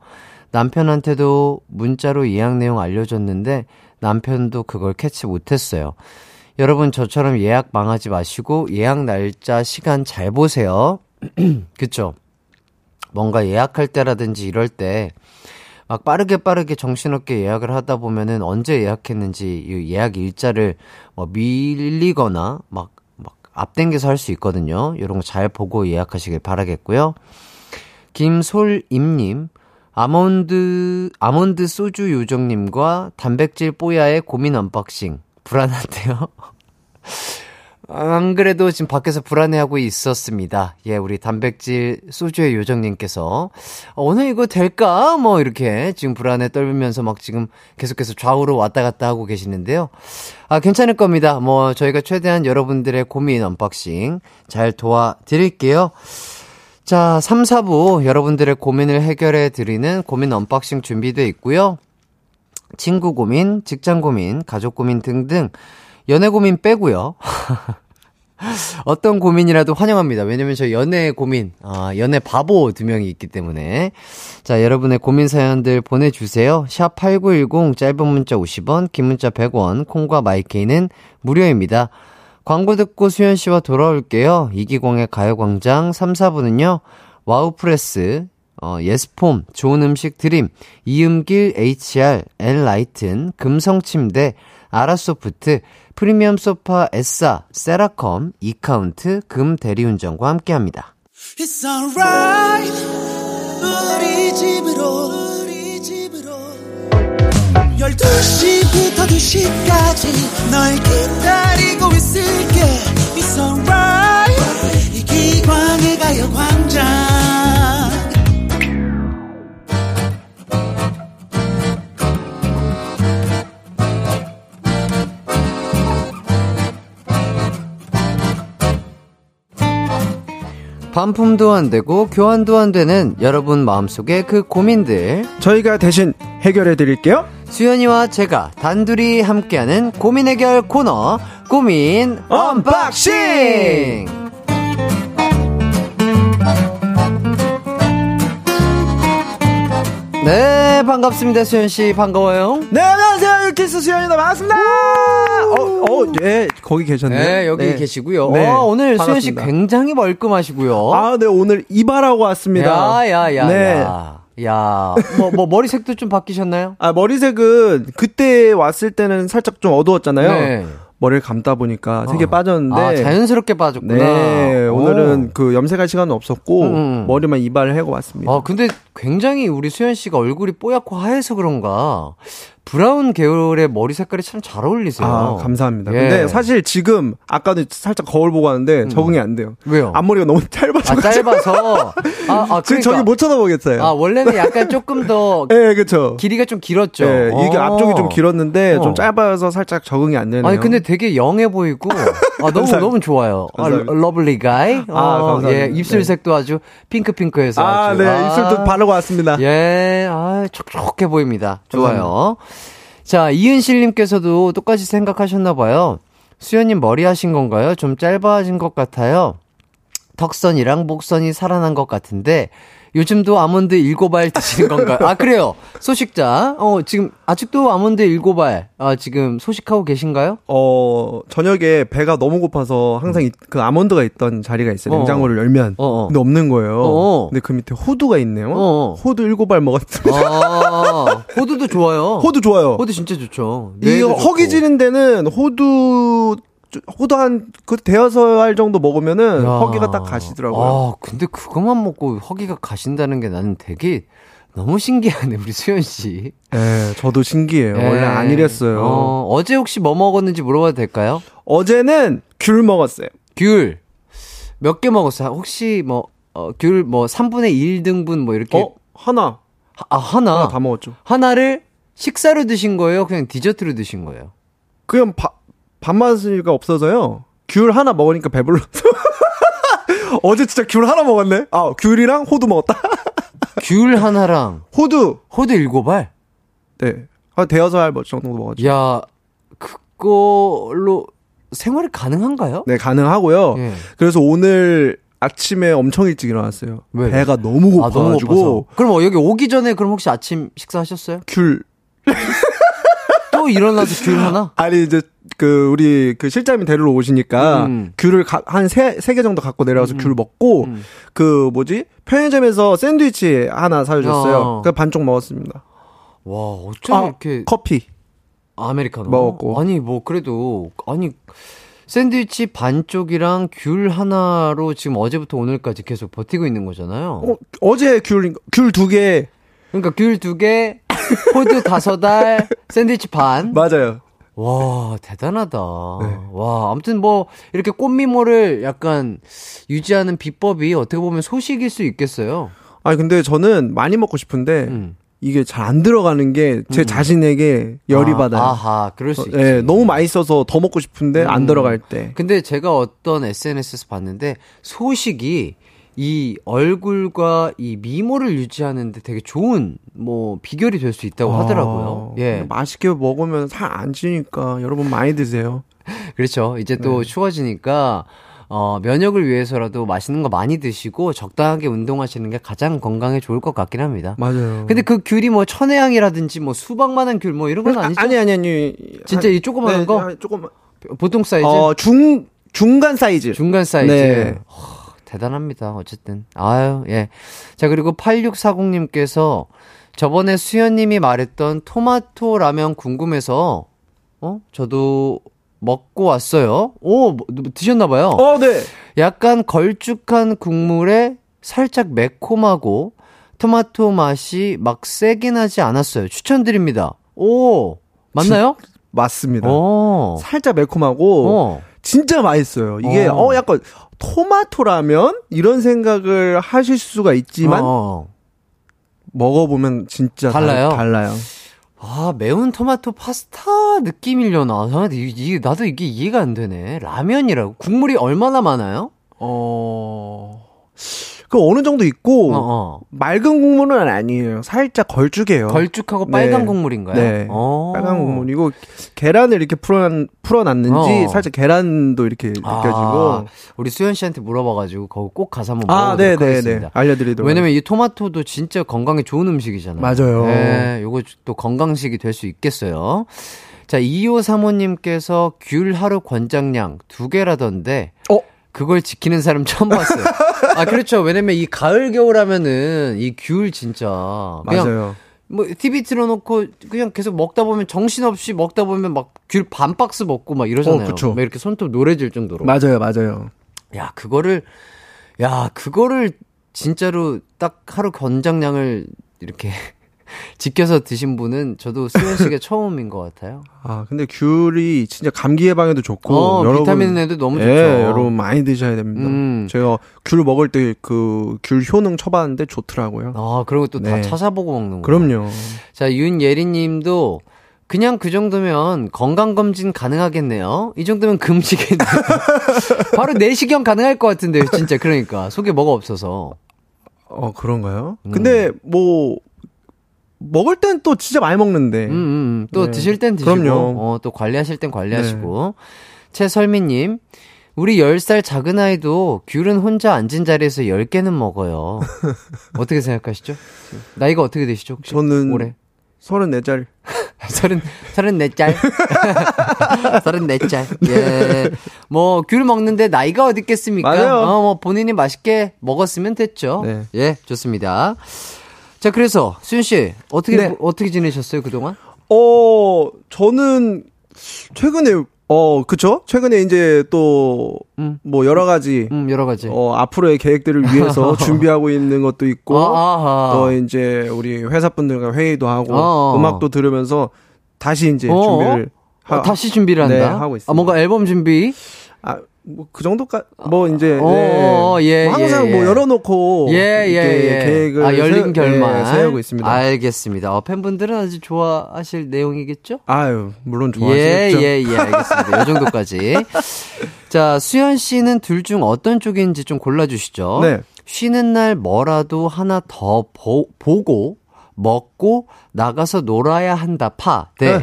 남편한테도 문자로 예약 내용 알려줬는데 남편도 그걸 캐치 못했어요. 여러분 저처럼 예약 망하지 마시고 예약 날짜 시간 잘 보세요. 그쵸? 뭔가 예약할 때라든지 이럴 때 막 빠르게 빠르게 정신없게 예약을 하다 보면은 언제 예약했는지 이 예약 일자를 뭐 밀리거나 막, 막 앞당겨서 할 수 있거든요. 이런 거 잘 보고 예약하시길 바라겠고요. 김솔임님, 아몬드, 아몬드 소주 요정님과 단백질 뽀야의 고민 unboxing. 불안한데요? 안 그래도 지금 밖에서 불안해하고 있었습니다. 예, 우리 단백질 소주의 요정님께서 어, 오늘 이거 될까? 뭐 이렇게 지금 불안에 떨면서 막 지금 계속해서 좌우로 왔다 갔다 하고 계시는데요. 아, 괜찮을 겁니다. 뭐 저희가 최대한 여러분들의 고민 unboxing 잘 도와드릴게요. 자, 3, 4부 여러분들의 고민을 해결해 드리는 고민 unboxing 준비되어 있고요. 친구 고민, 직장 고민, 가족 고민 등등 연애 고민 빼고요. 어떤 고민이라도 환영합니다. 왜냐면 저 연애 고민, 아, 연애 바보 두 명이 있기 때문에. 자, 여러분의 고민 사연들 보내주세요. 샵 8910, 짧은 문자 50원, 긴 문자 100원, 콩과 마이케이는 무료입니다. 광고 듣고 수현 씨와 돌아올게요. 이기광의 가요광장 3, 4부는요, 와우프레스, 어, 예스폼, 좋은 음식 드림, 이음길 HR, 엔라이튼, 금성침대, 아라소프트, 프리미엄 소파 에싸, 세라컴, 이카운트, 금 대리운전과 함께합니다. It's alright. 우리 집으로, 우리 집으로. 12시부터 2시까지 널 기다리고 있을게. It's alright. 이기광의 가요광장. 반품도 안 되고 교환도 안 되는 여러분 마음속의 그 고민들. 저희가 대신 해결해 드릴게요. 수현이와 제가 단둘이 함께하는 고민 해결 코너. 고민 unboxing 네 반갑습니다 수현씨 반가워요 네, 안녕하세요. 유키스 수현입니다. 반갑습니다. 어, 어, 네, 거기 계셨네요. 네 여기 네. 계시고요 네, 어, 오늘 수연씨 반갑습니다. 굉장히 멀끔하시고요 아, 네, 오늘 이발하고 왔습니다. 야 야 야 네. 야. 야, 뭐, 뭐, 머리색도 좀 바뀌셨나요? 아, 머리색은 그때 왔을 때는 살짝 좀 어두웠잖아요. 네. 머리를 감다 보니까 되게 어. 빠졌는데 아, 자연스럽게 빠졌구나. 네, 오. 오늘은 그 염색할 시간은 없었고 음. 머리만 이발을 하고 왔습니다. 아, 근데 굉장히 우리 수현 씨가 얼굴이 뽀얗고 하얘서 그런가 brown 계열의 머리 색깔이 참 잘 어울리세요. 아, 감사합니다. 예. 근데 사실 지금 아까도 살짝 거울 보고 왔는데 적응이 안 돼요. 왜요? 앞머리가 너무 짧아서 아, 짧아서. 아, 아 지금 그러니까. 저기 못 쳐다보겠어요. 아, 원래는 약간 조금 더 예, 그렇죠. 길이가 좀 길었죠. 예, 이게 어. 앞쪽이 좀 길었는데 어. 좀 짧아서 살짝 적응이 안 되네요. 아니 근데 되게 young해 보이고 아, 너무 감사합니다. 너무 좋아요. 아, 감사합니다. lovely guy. 아, 감사합니다. 예, 입술색도 아주 핑크핑크해서 아, 아주. 네, 아. 입술도 바르고 왔습니다. 예, 아, 촉촉해 보입니다. 좋아요. 자, 이은실님께서도 똑같이 생각하셨나봐요. 수현님 머리 하신 건가요? 좀 짧아진 것 같아요. 턱선이랑 목선이 살아난 것 같은데, 요즘도 아몬드 일곱 알 드시는 건가요? 아, 그래요. 소식자. 어, 지금, 아직도 아몬드 일곱 알, 아, 지금 소식하고 계신가요? 어, 저녁에 배가 너무 고파서 항상 이- 그 아몬드가 있던 자리가 있어요. 어. 냉장고를 열면. 어, 어. 근데 없는 거예요. 어. 근데 그 밑에 호두가 있네요. 어, 어. 호두 일곱 알 먹었습니다. 아, 호두도 좋아요. 호두 좋아요. 호두 진짜 좋죠. 이 뇌에도 좋고. 허기 지는 데는 호두 호두 한그 대여섯 알 정도 먹으면은 야. 허기가 딱 가시더라고요. 아, 근데 그것만 먹고 허기가 가신다는 게 나는 되게 너무 신기하네, 우리 수현 씨. 네, 저도 신기해요. 예. 원래 안 이랬어요. 어, 어제 혹시 뭐 먹었는지 물어봐도 될까요? 어제는 귤 먹었어요. 귤. 몇 개 먹었어요? 혹시 뭐, 어, 귤뭐 3분의 1 등분 뭐 이렇게. 어 하나 하- 아, 하나. 하나 다 먹었죠. 하나를 식사로 드신 거예요? 그냥 디저트로 드신 거예요? 그냥 밥 밥맛이가 없어서요. 귤 하나 먹으니까 배불러서. 어제 진짜 귤 하나 먹었네. 아 귤이랑 호두 먹었다. 귤 하나랑 호두 호두 일곱 알? 네. 한 대여섯 알 정도 먹었죠. 야, 그걸로 생활이 가능한가요? 네 가능하고요. 예. 그래서 오늘 아침에 엄청 일찍 일어났어요. 왜? 배가 너무 아, 너무 고파가지고. 그럼 어, 여기 오기 전에 그럼 혹시 아침 식사하셨어요? 귤 또 일어나서 귤 하나? 아니 이제 그 우리 그 실장님이 데리러 오시니까 음. 귤을 한 세 세 개 정도 갖고 내려와서 귤 먹고 음. 그 뭐지 편의점에서 샌드위치 하나 사주셨어요. 어. 그 반쪽 먹었습니다. 와, 어쩜 아, 이렇게 커피. 아메리카노 먹었고. 아니 뭐 그래도 아니 샌드위치 반쪽이랑 귤 하나로 지금 어제부터 오늘까지 계속 버티고 있는 거잖아요. 어, 어제 귤두 개. 그러니까 귤 두 개, 호두 다섯 알, 샌드위치 반. 맞아요. 와, 대단하다. 네. 와, 아무튼 뭐, 이렇게 꽃미모를 약간 유지하는 비법이 어떻게 보면 소식일 수 있겠어요. 아니 근데 저는 많이 먹고 싶은데 음. 이게 잘 안 들어가는 게제 자신에게 열이 아, 받아요. 아하, 그럴 수 어. 예, 너무 맛있어서 더 먹고 싶은데 안 음. 들어갈 때. 근데 제가 어떤 SNS에서 봤는데, 소식이 이 얼굴과 이 미모를 유지하는데 되게 좋은, 뭐, 비결이 될 수 있다고 하더라고요. 아, 예. 맛있게 먹으면 살 안 찌니까 여러분 많이 드세요. 그렇죠. 이제 또 네. 추워지니까 어, 면역을 위해서라도 맛있는 거 많이 드시고 적당하게 운동하시는 게 가장 건강에 좋을 것 같긴 합니다. 맞아요. 근데 그 귤이 뭐 천혜향이라든지 뭐 수박만한 귤 뭐 이런 건 아니죠? 아니 아니 아니. 진짜 이 조그마한 네, 거? 아, 조금 보통 사이즈? 어, 중 중간 사이즈. 중간 사이즈. 네. 허, 대단합니다. 어쨌든. 아유, 예. 자, 그리고 8640님께서 저번에 수현님이 말했던 토마토 라면 궁금해서, 어? 저도 먹고 왔어요. 오, 뭐, 드셨나봐요. 어, 네. 약간 걸쭉한 국물에 살짝 매콤하고 토마토 맛이 막 세긴 하지 않았어요. 추천드립니다. 오, 맞나요? 맞습니다. 어. 살짝 매콤하고 어. 진짜 맛있어요. 이게 어. 어, 약간 토마토라면 이런 생각을 하실 수가 있지만 어. 먹어보면 진짜 달라요? 달, 달라요. 아, 매운 토마토 파스타 느낌이려나? 아, 이- 이- 나도 이게 이해가 안 되네. 라면이라고. 국물이 얼마나 많아요? 어. 그 어느 정도 있고 어, 어. 맑은 국물은 아니에요. 살짝 걸쭉해요. 걸쭉하고 빨간 네. 국물인가요? 네. 어. 빨간 국물이고 계란을 이렇게 풀어 풀어놨는지 어. 살짝 계란도 이렇게 느껴지고. 아, 우리 수현 씨한테 물어봐가지고 거기 꼭 가서 한번 아, 먹어보도록 네, 네, 네. 알려드리도록. 왜냐면 이 토마토도 진짜 건강에 좋은 음식이잖아요. 맞아요. 네, 요거 또 건강식이 될 수 있겠어요. 자, 2호 사모님께서 귤 하루 권장량 두 개라던데. 어? 그걸 지키는 사람 처음 봤어요. 아, 그렇죠. 왜냐면 이 가을, 겨울 하면은 이 귤 진짜. 그냥 맞아요. 뭐 TV 틀어놓고 그냥 계속 먹다 보면 정신없이 먹다 보면 막 귤 반 박스 먹고 막 이러잖아요. 어. 막 이렇게 손톱 노래질 정도로. 맞아요, 맞아요. 야 그거를 야 그거를 진짜로 딱 하루 권장량을 이렇게 지켜서 드신 분은 저도 수현 씨가 처음인 것 같아요. 아, 근데 귤이 진짜 감기 예방에도 좋고 어, 여러분 비타민에도 너무 좋죠. 예, 여러분 많이 드셔야 됩니다. 음. 제가 귤 먹을 때 그 귤 효능 쳐봤는데 좋더라고요. 아 그리고 또다 네. 찾아보고 먹는 거. 그럼요. 자, 윤예리님도 그냥 그 정도면 건강검진 가능하겠네요. 이 정도면 금지겠네요. 바로 내시경 가능할 것 같은데요, 진짜. 그러니까. 속에 뭐가 없어서. 어, 그런가요? 음. 근데 뭐 먹을 땐 또 진짜 많이 먹는데. 음, 음, 음. 또 네. 드실 땐 드시고, 그럼요. 어, 또 관리하실 땐 관리하시고. 최설미님, 우리 10살 작은 아이도 귤은 혼자 앉은 자리에서 10개는 먹어요. 어떻게 생각하시죠? 나이가 어떻게 되시죠? 혹시? 저는 올해? 34짤. 서른, 서른 네 짤. 서른 네 짤. 예. 뭐, 귤 먹는데 나이가 어디 있겠습니까? 맞아요. 어, 뭐, 본인이 맛있게 먹었으면 됐죠. 네. 예, 좋습니다. 자, 그래서, 수윤씨, 어떻게, 네. 어떻게 지내셨어요, 그동안? 어, 저는 최근에 어, 그쵸? 최근에 이제 또, 음. 뭐, 여러 가지, 음, 여러 가지. 어, 앞으로의 계획들을 위해서 준비하고 있는 것도 있고, 아, 아하. 또 이제 우리 회사분들과 회의도 하고, 어. 음악도 들으면서 다시 이제 어. 준비를 아, 다시 준비를 한다? 네, 하고 있습니다. 아, 뭔가 앨범 준비? 아, 뭐, 그 정도까, 뭐, 이제, 어, 어, 예, 뭐 항상 예, 뭐, 예. 열어놓고, 예, 예, 예. 계획을. 아, 열린 세- 결말. 예, 세우고 있습니다. 알겠습니다. 어, 팬분들은 아주 좋아하실 내용이겠죠? 아유, 물론 예, 좋아하시겠죠. 예, 예, 알겠습니다. 이 정도까지. 자, 수현 씨는 둘 중 어떤 쪽인지 좀 골라주시죠. 네. 쉬는 날 뭐라도 하나 더 보, 보고, 먹고, 나가서 놀아야 한다, 파. 네.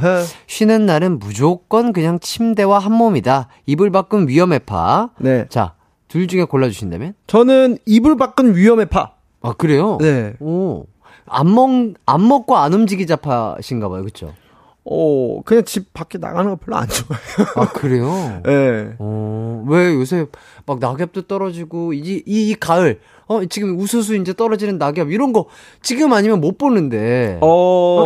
쉬는 날은 무조건 그냥 침대와 한 몸이다. 이불 밖은 위험해, 파. 네. 자, 둘 중에 골라 주신다면? 저는 이불 밖은 위험해 파. 아, 그래요? 네. 오. 안 먹, 안 먹고 안 움직이자 파신가 봐요. 그쵸? 어, 그냥 집 밖에 나가는 거 별로 안 좋아해요. 아, 그래요? 예. 어, 왜 요새 막 낙엽도 떨어지고, 이, 이, 이 가을, 어, 지금 우수수 이제 떨어지는 낙엽, 이런 거 지금 아니면 못 보는데. 어,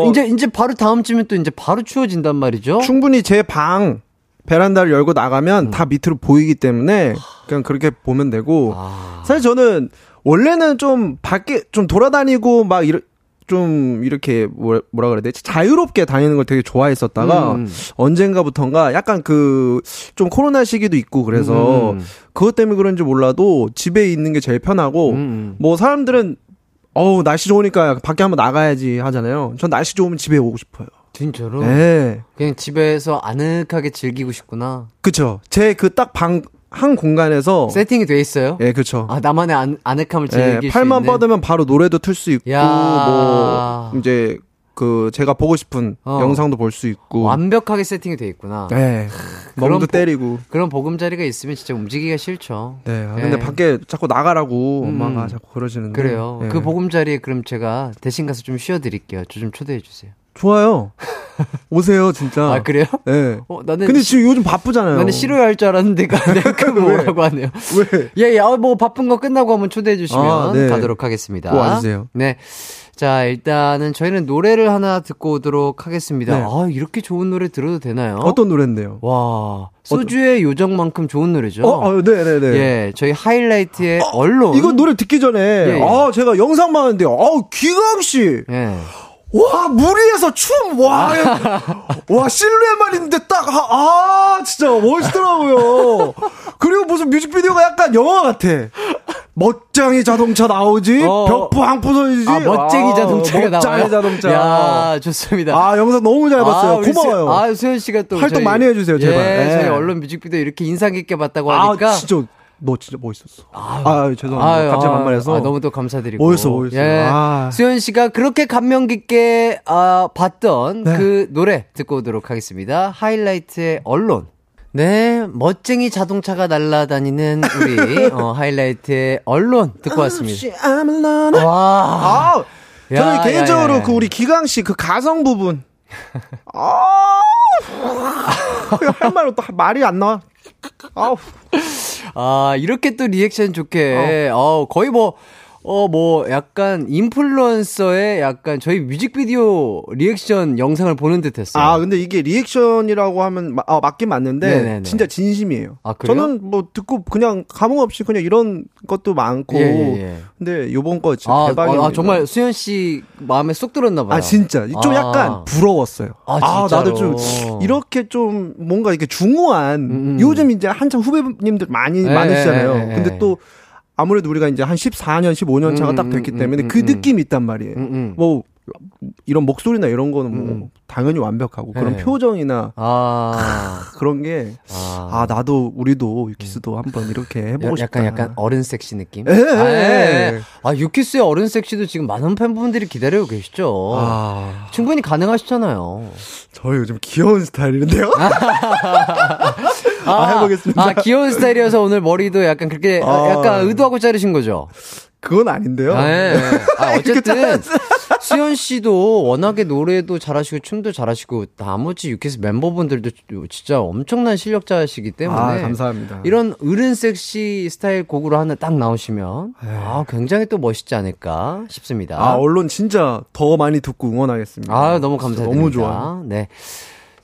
어, 이제, 이제 바로 다음 주면 또 이제 바로 추워진단 말이죠? 충분히 제 방 베란다를 열고 나가면 다 밑으로 보이기 때문에 그냥 그렇게 보면 되고 아, 사실 저는 원래는 좀 밖에 좀 돌아다니고 막 이러, 좀 이렇게 뭐, 뭐라 그래야 되지 자유롭게 다니는 걸 되게 좋아했었다가 음. 언젠가부턴가 약간 그 좀 코로나 시기도 있고 그래서 음. 그것 때문에 그런지 몰라도 집에 있는 게 제일 편하고 음. 뭐 사람들은 어우 날씨 좋으니까 밖에 한번 나가야지 하잖아요. 전 날씨 좋으면 집에 오고 싶어요. 진짜로? 네. 그냥 집에서 아늑하게 즐기고 싶구나. 그쵸. 제 그 딱 방, 한 공간에서. 세팅이 돼 있어요? 예, 그쵸. 아, 나만의 안, 아늑함을 예, 즐길 수 팔만 있는? 뻗으면 바로 노래도 틀 수 있고, 야. 뭐, 이제, 그, 제가 보고 싶은 어. 영상도 볼 수 있고. 완벽하게 세팅이 돼 있구나. 예. 그런 멍도 포- 때리고. 그런 보금자리가 있으면 진짜 움직이기가 싫죠. 네. 아, 근데 예. 밖에 자꾸 나가라고 음. 엄마가 자꾸 그러시는데. 그래요. 예. 그 보금자리에 그럼 제가 대신 가서 좀 쉬어드릴게요. 저 좀 초대해 주세요. 좋아요. 오세요, 진짜. 아, 그래요? 예. 어, 나는 근데 시- 지금 요즘 바쁘잖아요. 나는 싫어할 줄 알았는데 그 뭐라고 하네요. 왜? 예, 예, 어, 뭐 바쁜 거 끝나고 한번 초대해 주시면 아, 네. 가도록 하겠습니다. 꼭 와주세요. 네. 자, 일단은 저희는 노래를 하나 듣고 오도록 하겠습니다. 네. 아, 이렇게 좋은 노래 들어도 되나요? 어떤 노래인데요? 와, 소주의 요정만큼 좋은 노래죠. 어, 어, 네네네. 예, 저희 하이라이트의 언론. 이거 노래 듣기 전에, 예, 예. 아, 제가 영상 봤는데, 아우, 기강씨! 예. 와, 무리해서 춤, 와, 와, 실루엣만 있는데 딱, 아, 아, 진짜 멋있더라고요. 그리고 무슨 뮤직비디오가 약간 영화 같아. 멋쟁이 자동차 나오지, 어. 벽부 항부 서이지. 아, 멋쟁이 자동차가 나와요. 멋쟁이 자동차. 야, 좋습니다. 아, 영상 너무 잘 봤어요. 우리 고마워요. 수, 아, 수현 씨가 또 활동 저희- 많이 해주세요, 제발. 예, 예. 저희 언론 뮤직비디오 이렇게 인상 깊게 봤다고 아, 하니까 진짜, 너 진짜 멋있었어. 아, 죄송합니다. 아유, 갑자기 아, 반말해서. 아, 너무 또 감사드리고. 멋있어, 멋있어. 예. 아. 수현 씨가 그렇게 감명 깊게 아, 봤던 네. 그 노래 듣고 오도록 하겠습니다. 하이라이트의 언론. 네, 멋쟁이 자동차가 날아다니는 우리 어, 하이라이트의 언론 듣고 왔습니다. 와, 아, 저는 야, 개인적으로 야, 야, 야. 그 우리 기강 씨 그 가성 부분. 아, 할 말로 또 말이 안 나와. 아우. 아 이렇게 또 리액션 좋게, 어, 거의 뭐 어, 뭐, 약간, influencer의 약간, 저희 뮤직비디오 리액션 영상을 보는 듯 했어요. 아, 근데 이게 리액션이라고 하면, 마- 아, 맞긴 맞는데, 네네네. 진짜 진심이에요. 아, 그래요? 저는 뭐 듣고 그냥 감흥 없이 그냥 이런 것도 많고, 예, 예, 예. 근데 요번 거 진짜 아, 대박입니다. 아, 정말 수현 씨 마음에 쏙 들었나봐요. 아, 진짜. 좀 아. 약간 부러웠어요. 아, 나도 진짜로? 좀, 이렇게 좀 뭔가 이렇게 중후한, 음. 요즘 이제 한참 후배님들 많이 예, 많으시잖아요. 예, 예, 예. 근데 또, 아무래도 우리가 이제 한 14년, 15년 차가 음, 딱 됐기 음, 때문에 음, 그 음, 느낌이 있단 말이에요. 음, 음. 뭐, 이런 목소리나 이런 거는 뭐, 음. 당연히 완벽하고, 그런 네. 표정이나, 아. 그런 게, 아. 아, 나도, 우리도 유키스도 한번 이렇게 해보고 싶다. 약간 약간 어른 섹시 느낌? 예, 예, 아, 예. 아, 유키스의 어른 섹시도 지금 많은 팬분들이 기다리고 계시죠. 아, 충분히 가능하시잖아요. 저 요즘 귀여운 스타일인데요? 아, 해보겠습니다. 아, 귀여운 스타일이어서 오늘 머리도 약간 그렇게 아. 약간 의도하고 자르신 거죠? 그건 아닌데요? 아, 예, 예. 아, 어쨌든 수현 씨도 워낙에 노래도 잘하시고 춤도 잘하시고 나머지 유키스 멤버분들도 진짜 엄청난 실력자시기 때문에 아, 감사합니다. 이런 어른 섹시 스타일 곡으로 하나 딱 나오시면 아, 굉장히 또 멋있지 않을까 싶습니다. 아, 언론 진짜 더 많이 듣고 응원하겠습니다. 아, 너무 감사드립니다. 너무 좋아요. 네.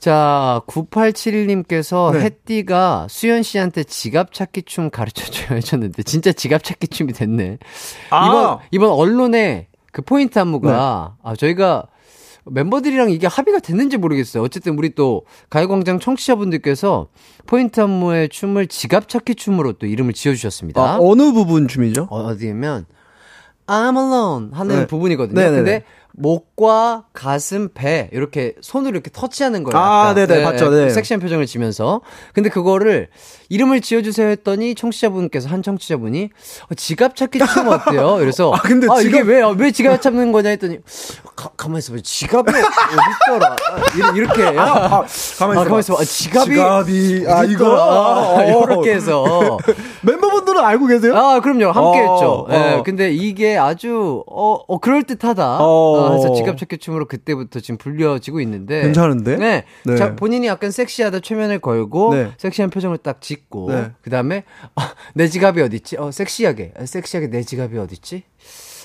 자, 9871님께서 네. 햇띠가 수현 씨한테 지갑 찾기 춤 가르쳐줘요 해줬는데, 진짜 지갑 찾기 춤이 됐네. 아! 이번, 이번 언론에 그 포인트 안무가, 아, 저희가 멤버들이랑 이게 합의가 됐는지 모르겠어요. 어쨌든 우리 또 가요광장 청취자분들께서 포인트 안무의 춤을 지갑 찾기 춤으로 또 이름을 지어주셨습니다. 아, 어느 부분 춤이죠? 어, 어디면 I'm alone 하는 네. 부분이거든요. 네네네. 근데 목과 가슴, 배 이렇게 손으로 이렇게 터치하는 거예요. 아. 네네, 봤죠, 네. 섹시한 표정을 지면서. 근데 그거를 이름을 지어주세요 했더니 청취자분께서 한 청취자분이 어, 지갑 찾기 춤 어때요? 그래서 아, 근데 이게 지갑- 왜, 왜 지갑 찾는 거냐 했더니 가, 가만히 있어봐. 지갑이 어딨더라? 아, 이렇게. 아, 아, 가만히 아, 있어봐. 아, 지갑이. 지갑이, 아, 이거. 어딨더라? 어. 이렇게 해서. 멤버분들은 알고 계세요? 아, 그럼요. 함께 했죠. 어, 예, 어. 근데 이게 아주, 어, 어, 그럴 듯하다. 어. 어, 그래서 지갑 찾기 춤으로 그때부터 지금 불려지고 있는데. 괜찮은데? 네. 네. 자, 본인이 약간 섹시하다 최면을 걸고, 네. 섹시한 표정을 딱 짓 고, 네. 그 다음에, 아, 내 지갑이 어딨지? 어, 섹시하게. 아, 섹시하게 내 지갑이 어딨지? 내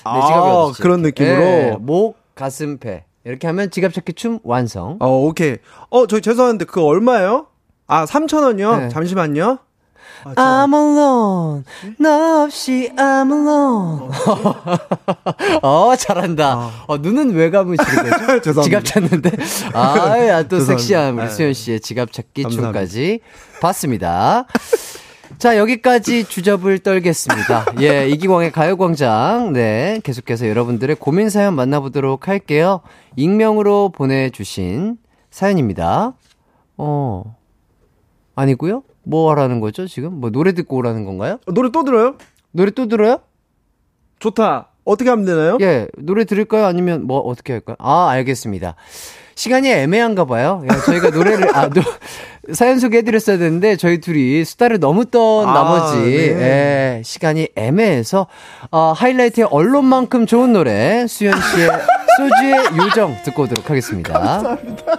아, 지갑이 어딨지? 그런 이렇게. 느낌으로? 예, 목, 가슴, 배. 이렇게 하면 지갑 찾기 춤 완성. 어, 오케이. 어, 저 죄송한데 그거 얼마예요? 아, 3,000원이요? 네. 잠시만요. 아, 저- I'm alone. 너 없이 I'm alone. 어, 잘한다. 어, 눈은 왜? 아. 죄송합니다. 지갑 찾는데. 아, 야, 또 우리 아, 수현 씨의 지갑 찾기. 춤까지 봤습니다. 자, 여기까지 주접을 떨겠습니다. 예, 이기광의 가요광장. 네, 계속해서 여러분들의 고민 사연 만나보도록 할게요. 익명으로 보내주신 사연입니다. 어, 아니고요 뭐 하라는 거죠, 지금? 뭐 노래 듣고 오라는 건가요? 노래 또 들어요? 노래 또 들어요? 좋다. 어떻게 하면 되나요? 예, 노래 들을까요? 아니면 뭐 어떻게 할까요? 아, 알겠습니다. 시간이 애매한가 봐요. 야, 저희가 노래를 아, 노, 사연 소개해드렸어야 되는데 저희 둘이 수다를 너무 떤 아, 나머지 네. 예, 시간이 애매해서 어, 하이라이트의 언론만큼 좋은 노래 수현 씨의 소주의 요정 듣고 오도록 하겠습니다. 언제나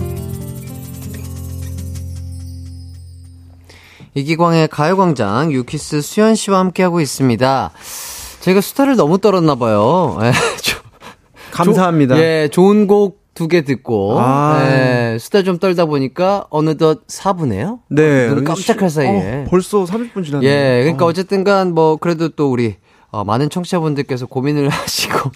이기광의 가요광장 유키스 수현 씨와 함께하고 있습니다. 저희가 수다를 너무 떨었나 봐요. 예, 저- 감사합니다. 조- 예, 좋은 곡 두 개 듣고 아. 예, 수다 좀 떨다 보니까 어느덧 4분에요? 네. 눈 깜짝할 사이에. 어, 벌써 30분 지났네요. 예, 그러니까 어. 어쨌든간 뭐 그래도 또 우리 어, 많은 청취자분들께서 고민을 하시고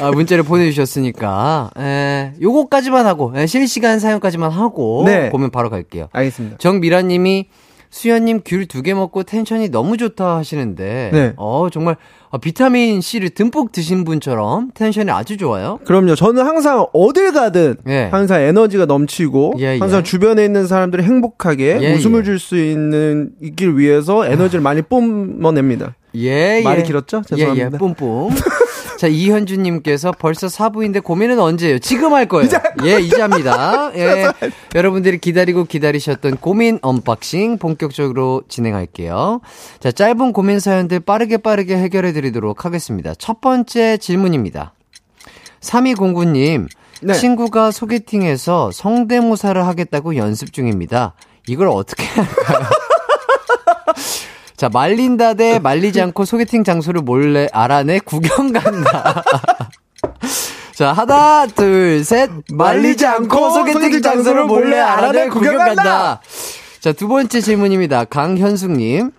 아, 문자를 보내주셨으니까 예, 요거까지만 하고 예, 실시간 사연까지만 하고 네. 고민 바로 갈게요. 알겠습니다. 정미라님이 수현님 귤 두 개 먹고 텐션이 너무 좋다 하시는데, 네. 어, 정말 어, 비타민 C를 듬뿍 드신 분처럼 텐션이 아주 좋아요. 그럼요. 저는 항상 어딜 가든 예. 항상 에너지가 넘치고 예, 항상 예. 주변에 있는 사람들이 행복하게 예, 웃음을 예. 줄수 있는 있길 위해서 에너지를 많이 뿜어냅니다. 예, 말이 예. 길었죠? 예, 예, 죄송합니다. 뿜뿜. 자, 이현주님께서 벌써 사부인데 고민은 언제예요? 지금 할 거예요. 예, 이제 합니다. 예. 여러분들이 기다리고 기다리셨던 고민 unboxing 본격적으로 진행할게요. 자, 짧은 고민 사연들 빠르게 빠르게 해결해 드리도록 하겠습니다. 첫 번째 질문입니다. 3209님, 네. 친구가 소개팅에서 성대모사를 하겠다고 연습 중입니다. 이걸 어떻게 할까요? 자, 말린다 대 말리지 않고 소개팅 장소를 몰래 알아내 구경 간다. 자, 하나, 둘, 셋. 말리지 않고 소개팅 장소를 몰래 알아내 구경 간다. 자, 두 번째 질문입니다. 강현숙님.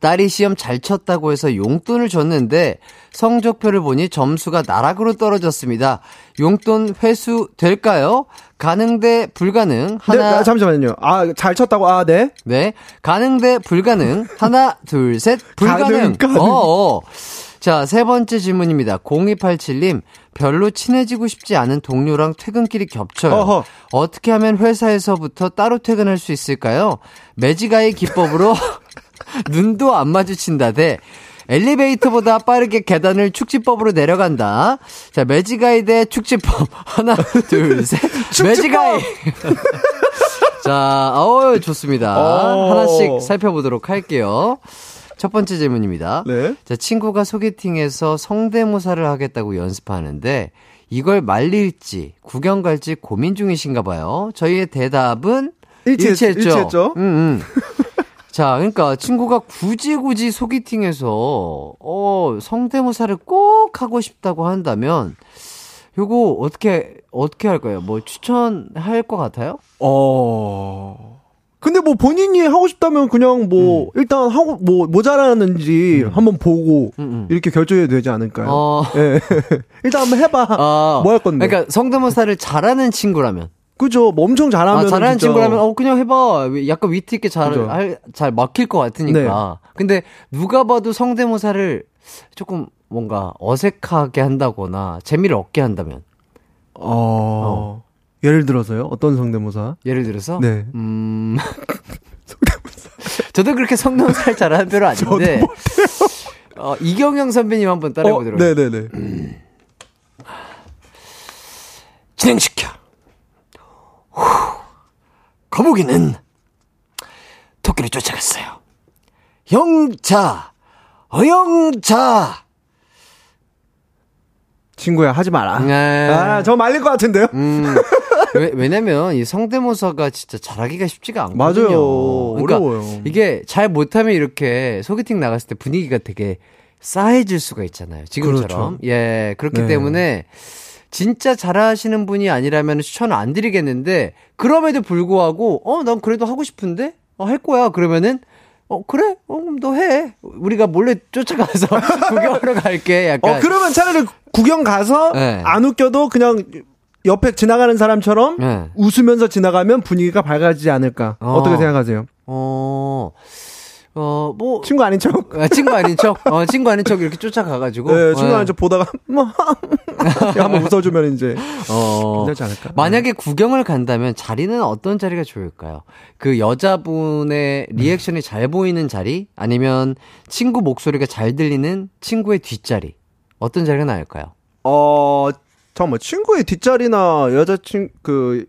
딸이 시험 잘 쳤다고 해서 용돈을 줬는데 성적표를 보니 점수가 나락으로 떨어졌습니다. 용돈 회수 될까요? 가능 대 불가능? 네, 하나, 아, 잠시만요. 아, 잘 쳤다고. 아, 네. 네. 가능 대 불가능. 하나, 둘, 셋. 불가능. 가능, 가능. 어, 어. 자, 세 번째 질문입니다. 0287님. 별로 친해지고 싶지 않은 동료랑 퇴근길이 겹쳐요. 어허. 어떻게 하면 회사에서부터 따로 퇴근할 수 있을까요? 매지가의 기법으로 눈도 안 마주친다 대 엘리베이터보다 빠르게 계단을 축지법으로 내려간다. 자, 매지가이 대 축지법. 하나, 둘, 셋. 매지가이. 자, 어 좋습니다. 어. 하나씩 살펴보도록 할게요. 첫 번째 질문입니다. 네. 자, 친구가 소개팅에서 성대모사를 하겠다고 연습하는데 이걸 말릴지 구경 갈지 고민 중이신가 봐요. 저희의 대답은 일치했- 일치했죠. 일치했죠. 음, 음. 자, 그러니까 친구가 굳이 굳이 소개팅에서 어, 성대모사를 꼭 하고 싶다고 한다면 요거 어떻게 어떻게 할까요? 뭐 추천할 것 같아요? 어. 근데 뭐 본인이 하고 싶다면 그냥 뭐 일단 하고 뭐 모자라는지 한번 보고 음, 음. 이렇게 결정해도 되지 않을까요? 어. 예. 일단 한번 해봐. 아, 뭐할 건데? 그러니까 성대모사를 잘하는 친구라면 그죠? 뭐 엄청 잘하면 아, 잘하는 진짜 친구라면 어 그냥 해봐 약간 위트 있게 잘 그죠. 할, 잘 막힐 것 같으니까 근데 누가 봐도 성대모사를 조금 뭔가 어색하게 한다거나 재미를 얻게 한다면 어. 예를 들어서요? 어떤 성대모사? 예를 들어서 네. 음 저도 그렇게 성대모사를 잘하는 편은 아닌데 어, 이경영 선배님 한번 따라해보도록 어, 네네네. 진행시켜. 후, 거북이는 토끼를 쫓아갔어요. 영자, 어영자. 친구야, 하지 마라. 네. 아, 저 말릴 것 같은데요? 음, 왜, 왜냐면 이 성대모사가 진짜 잘하기가 쉽지가 않거든요. 맞아요. 그러니까 어려워요. 이게 잘 못하면 이렇게 소개팅 나갔을 때 분위기가 되게 싸해질 수가 있잖아요. 지금처럼. 그렇죠. 예, 그렇기 네. 때문에 진짜 잘하시는 분이 아니라면 추천을 안 드리겠는데 그럼에도 불구하고 어, 난 그래도 하고 싶은데 어, 할 거야. 그러면은 어, 그래? 어, 그럼 너 해. 우리가 몰래 쫓아가서 구경하러 갈게. 약간. 어, 그러면 차라리 구경 가서 네. 안 웃겨도 그냥 옆에 지나가는 사람처럼 네. 웃으면서 지나가면 분위기가 밝아지지 않을까. 어. 어. 떻게 생각하세요? 어, 어, 뭐. 친구 아닌 척? 아, 친구 아닌 척? 어, 친구 아닌 척 이렇게 쫓아가가지고. 네, 친구 어, 아닌 척 보다가 뭐 한번 웃어주면 이제 어. 괜찮지 않을까? 만약에 구경을 간다면 자리는 어떤 자리가 좋을까요? 그 여자분의 리액션이 잘 보이는 자리? 아니면 친구 목소리가 잘 들리는 친구의 뒷자리? 어떤 자리가 나을까요? 어, 잠깐만 친구의 뒷자리나 여자친 그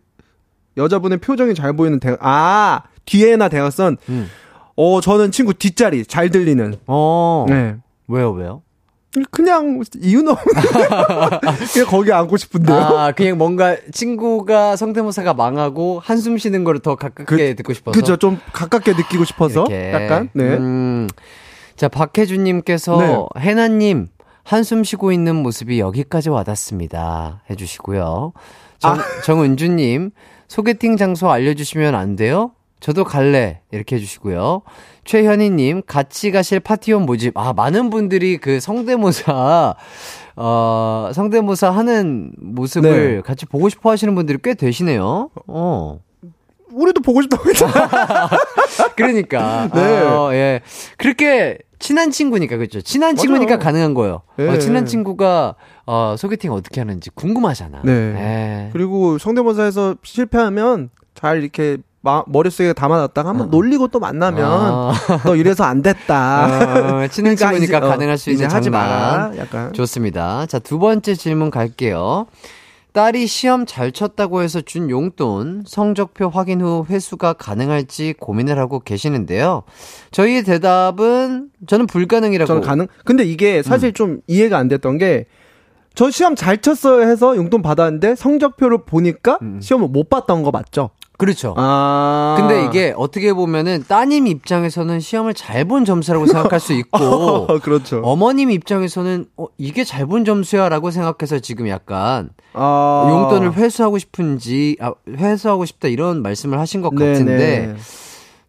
여자분의 표정이 잘 보이는 대, 아 뒤에나 대각선. 음. 어, 저는 친구 뒷자리 잘 들리는. 어. 네. 왜요, 왜요? 그냥 이유는 그냥 거기 앉고 싶은데요. 아, 그냥 뭔가 친구가 성대모사가 망하고 한숨 쉬는 거를 더 가깝게 듣고 싶어서. 그죠? 좀 가깝게 느끼고 싶어서 이렇게. 약간 네. 음. 자, 박혜준님께서 네. 해나님 한숨 쉬고 있는 모습이 여기까지 와닿습니다. 해주시고요. 정, 아. 정은주님 소개팅 장소 알려주시면 안 돼요? 저도 갈래 이렇게 해주시고요. 최현희님 같이 가실 파티원 모집. 아 많은 분들이 그 성대모사 어 성대모사 하는 모습을 네. 같이 보고 싶어 하시는 분들이 꽤 되시네요. 어. 우리도 보고 싶다고 했잖아. 그러니까. 네. 어, 예. 그렇게 친한 친구니까 그렇죠. 친한 맞아요. 친구니까 가능한 거예요. 예. 어, 친한 친구가 어, 소개팅 어떻게 하는지 궁금하잖아. 네. 예. 그리고 성대모사에서 실패하면 잘 이렇게 마, 머릿속에 담아놨다가 한번 어. 놀리고 또 만나면 아. 너 이래서 안 됐다. 어, 친한 그러니까 친구니까 이제, 어, 가능할 수 있는 하지. 마라. 약간. 좋습니다. 자, 두 번째 질문 갈게요. 딸이 시험 잘 쳤다고 해서 준 용돈, 성적표 확인 후 회수가 가능할지 고민을 하고 계시는데요. 저희의 대답은 저는 불가능이라고. 저는 가능. 근데 이게 사실 음. 좀 이해가 안 됐던 게, 저 시험 잘 쳤어요 해서 용돈 받았는데 성적표를 보니까 음. 시험을 못 봤던 거 맞죠? 그렇죠. 아. 근데 이게 어떻게 보면은 따님 입장에서는 시험을 잘 본 점수라고 생각할 수 있고 어, 그렇죠. 어머님 입장에서는 어, 이게 잘 본 점수야라고 생각해서 지금 약간 아. 용돈을 회수하고 싶은지 아, 회수하고 싶다 이런 말씀을 하신 것 네네. 같은데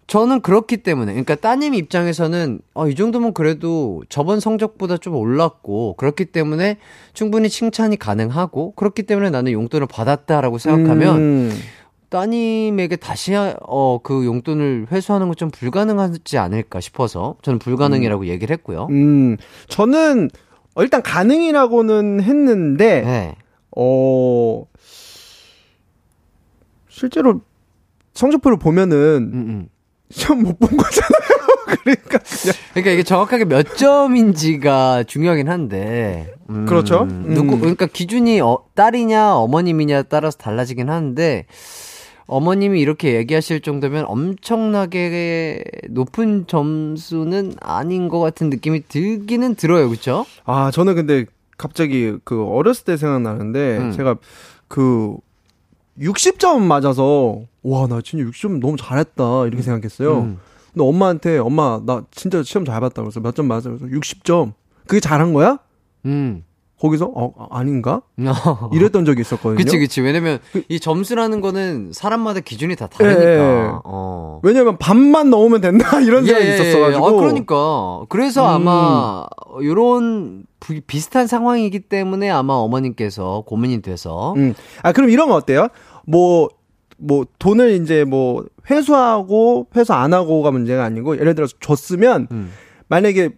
저는 그렇기 때문에 그러니까 따님 입장에서는 어, 이 정도면 그래도 저번 성적보다 좀 올랐고 그렇기 때문에 충분히 칭찬이 가능하고 그렇기 때문에 나는 용돈을 받았다라고 생각하면 음. 따님에게 다시 어 그 용돈을 회수하는 건 좀 불가능하지 않을까 싶어서 저는 불가능이라고 얘기를 했고요. 음, 저는 어, 일단 가능이라고는 했는데, 네. 어, 실제로 성적표를 보면은 음, 음. 시험 못 본 거잖아요. 그러니까 그냥 그러니까 이게 정확하게 몇 점인지가 중요하긴 한데. 음, 그렇죠. 누구 음. 그러니까 기준이 어, 딸이냐 어머님이냐 따라서 달라지긴 하는데 어머님이 이렇게 얘기하실 정도면 엄청나게 높은 점수는 아닌 것 같은 느낌이 들기는 들어요, 그렇죠? 아, 저는 근데 갑자기 그 어렸을 때 생각나는데 음. 제가 그 60점 맞아서 와, 나 진짜 60점 너무 잘했다 이렇게 생각했어요. 음. 근데 엄마한테 엄마 나 진짜 시험 잘 봤다 그래서 몇 점 맞았어요. 그래서 60점. 그게 잘한 거야? 음. 거기서 어 아, 아닌가? 이랬던 적이 있었거든요. 그치, 그치. 왜냐면 그 이 점수라는 거는 사람마다 기준이 다 다르니까. 예, 예. 어. 왜냐면 반만 넣으면 된다 이런 생각이 있었어가지고. 아, 그러니까. 그래서 음. 아마, 요런 부- 비슷한 상황이기 때문에 아마 어머님께서 고민이 돼서. 음. 아, 그럼 이런 거 어때요? 뭐, 뭐, 돈을 이제 뭐, 회수하고, 회수 안 하고가 문제가 아니고, 예를 들어서 줬으면, 음. 만약에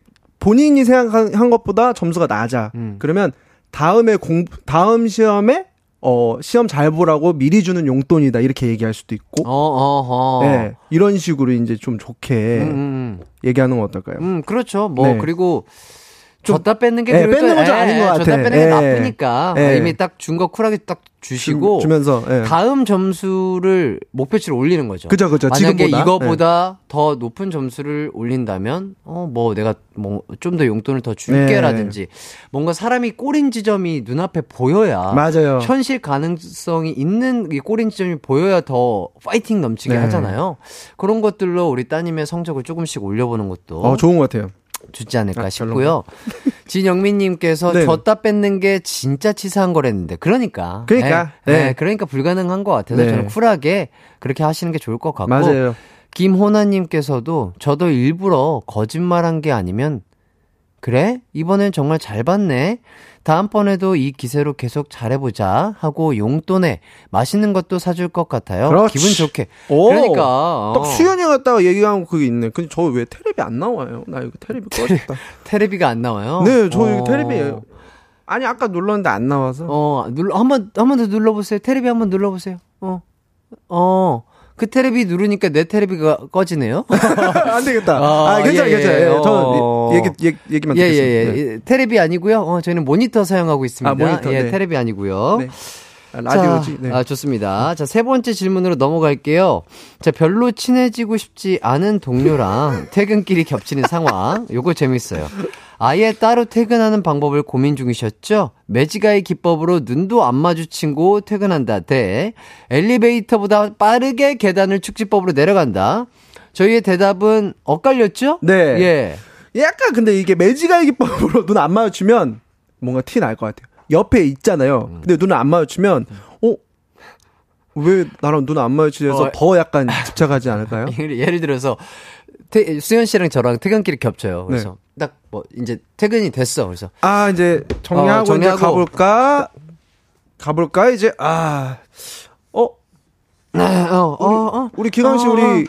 본인이 생각한 것보다 점수가 낮아. 음. 그러면 다음에 공, 다음 시험에, 어, 시험 잘 보라고 미리 주는 용돈이다. 이렇게 얘기할 수도 있고. 어, 어, 어. 네. 이런 식으로 이제 좀 좋게 음, 음, 얘기하는 건 어떨까요? 음. 음, 그렇죠. 뭐, 네. 그리고, 좀- 줬다 뺏는 게 예, 뺏는 또- 건좀 예, 아닌 것 같아. 줬다 뺏는 게 예. 나쁘니까. 예. 이미 딱 준 거 쿨하게 딱 주시고. 주, 면서 예. 다음 점수를 목표치를 올리는 거죠. 그죠, 그죠. 만약에 지금보다. 이거보다 더 높은 점수를 올린다면, 어, 뭐 내가 뭐 좀 더 용돈을 더 네. 줄게라든지, 뭔가 사람이 꼬린 지점이 눈앞에 보여야, 맞아요. 현실 가능성이 있는 이 꼬린 지점이 보여야 더 파이팅 넘치게 네. 하잖아요. 그런 것들로 우리 따님의 성적을 조금씩 올려보는 것도 어, 좋은 것 같아요. 좋지 않을까 아, 싶고요. 진영민님께서 네. 줬다 뺏는 게 진짜 치사한 거랬는데, 그러니까. 그러니까, 네, 네. 네, 그러니까 불가능한 것 같아서 네. 저는 쿨하게 그렇게 하시는 게 좋을 것 같고. 맞아요. 김호나님께서도 저도 일부러 거짓말한 게 아니면, 그래? 이번엔 정말 잘 봤네? 다음번에도 이 기세로 계속 잘해보자 하고 용돈에 맛있는 것도 사줄 것 같아요. 그렇지. 기분 좋게. 오. 그러니까. 딱 어, 수연이 갔다가 얘기한 그게 있네. 근데 저 왜 테레비 안 나와요? 나 이거 테레비 꺼졌다. 테레비가 안 나와요? 네, 저 어. 이거 테레비 아니 아까 눌렀는데 안 나와서. 어, 눌러, 한 번, 한 번 더 눌러보세요. 테레비 한번 눌러보세요. 어. 어. 그 테레비 누르니까 내 테레비가 꺼지네요. 안 되겠다. 아, 아, 괜찮아, 예, 예. 괜찮아. 예, 어. 저는 얘기, 얘기, 얘기만 예, 예, 듣겠습니다. 예. 테레비 아니고요. 어, 저희는 모니터 사용하고 있습니다. 아, 모니터, 예, 네. 테레비 아니고요. 네. 아, 라디오지. 자, 네. 아, 좋습니다. 자, 세 번째 질문으로 넘어갈게요. 자, 별로 친해지고 싶지 않은 동료랑 퇴근길이 겹치는 상황. 요거 재밌어요. 아예 따로 퇴근하는 방법을 고민 중이셨죠? 매지가의 기법으로 눈도 안 마주치고 퇴근한다. 대 엘리베이터보다 빠르게 계단을 축지법으로 내려간다. 저희의 대답은 엇갈렸죠? 네. 예. 약간 근데 이게 매지가의 기법으로 눈 안 마주치면 뭔가 티 날 것 같아요. 옆에 있잖아요. 음. 근데 눈을 안 마주치면, 어? 왜 나랑 눈 안 마주치해서 어. 더 약간 집착하지 않을까요? 예를, 들어서 태- 수현 씨랑 저랑 퇴근길이 겹쳐요. 그래서 네. 딱뭐 이제 퇴근이 됐어. 그래서 아, 이제 정리하고, 어, 정리하고. 이제 가볼까? 가볼까? 이제, 아, 어? 어, 어, 어, 우리 기광 씨 우리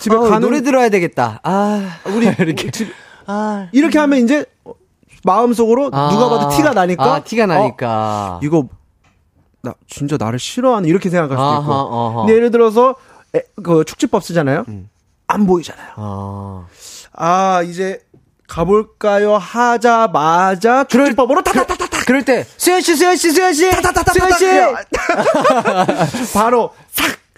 집에 어, 가는 노래 들어야 되겠다. 아, 우리 이렇게. 집 아, 이렇게 하면 이제 마음속으로 아. 누가 봐도 티가 나니까 아, 티가 나니까. 어, 이거 나 진짜 나를 싫어하는 이렇게 생각할 수도 있고. 아하, 아하. 근데 예를 들어서 에, 그 축지법 쓰잖아요. 안 보이잖아요. 아. 아 이제 가볼까요 하자마자 축지법으로 타타타타타 그럴 때, 수현 씨, 수현 씨, 수현 씨! 수현 씨! 바로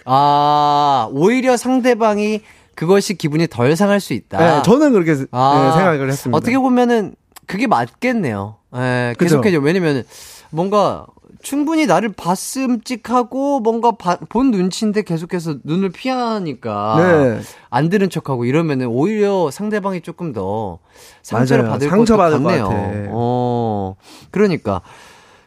아, 오히려 상대방이 그것이 기분이 덜 상할 수 있다. 네, 저는 그렇게 네, 아, 생각을 했습니다. 어떻게 보면은 그게 맞겠네요. 예? 계속해요. 왜냐면 뭔가 충분히 나를 봤음직하고 뭔가 바- 본 눈치인데 계속해서 눈을 피하니까 네. 안 들은 척하고 이러면은 오히려 상대방이 조금 더 상처를 맞아요. 받을 상처받을 것도 것 같네요. 어, 그러니까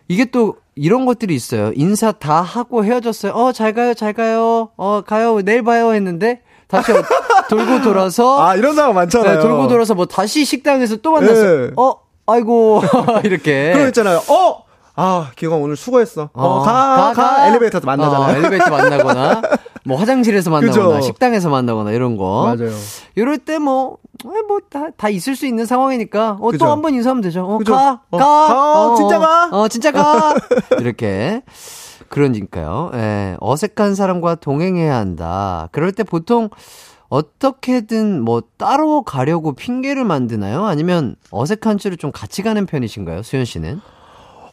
이게 또 이런 것들이 있어요. 인사 다 하고 헤어졌어요. 어, 잘 가요, 잘 가요. 어, 가요. 내일 봐요 했는데 다시 어- 돌고 돌아서 아 이런 상황 많잖아요. 네, 돌고 돌아서 뭐 다시 식당에서 또 만났어요. 네. 어, 아이고 이렇게. 그런 거 있잖아요. 어, 아 기광 오늘 수고했어. 어, 가, 가, 엘리베이터에서 만나잖아요. 어, 엘리베이터 만나거나 뭐 화장실에서 만나거나 그죠. 식당에서 만나거나 이런 거. 맞아요. 이럴 때 뭐, 뭐 다 다 있을 수 있는 상황이니까 어. 또 한 번 인사하면 되죠. 어. 가, 어, 가, 가, 진짜 가. 어, 진짜 가. 이렇게. 그러니까요. 예, 어색한 사람과 동행해야 한다. 그럴 때 보통 어떻게든 뭐 따로 가려고 핑계를 만드나요? 아니면 어색한 줄을 좀 같이 가는 편이신가요? 수현 씨는?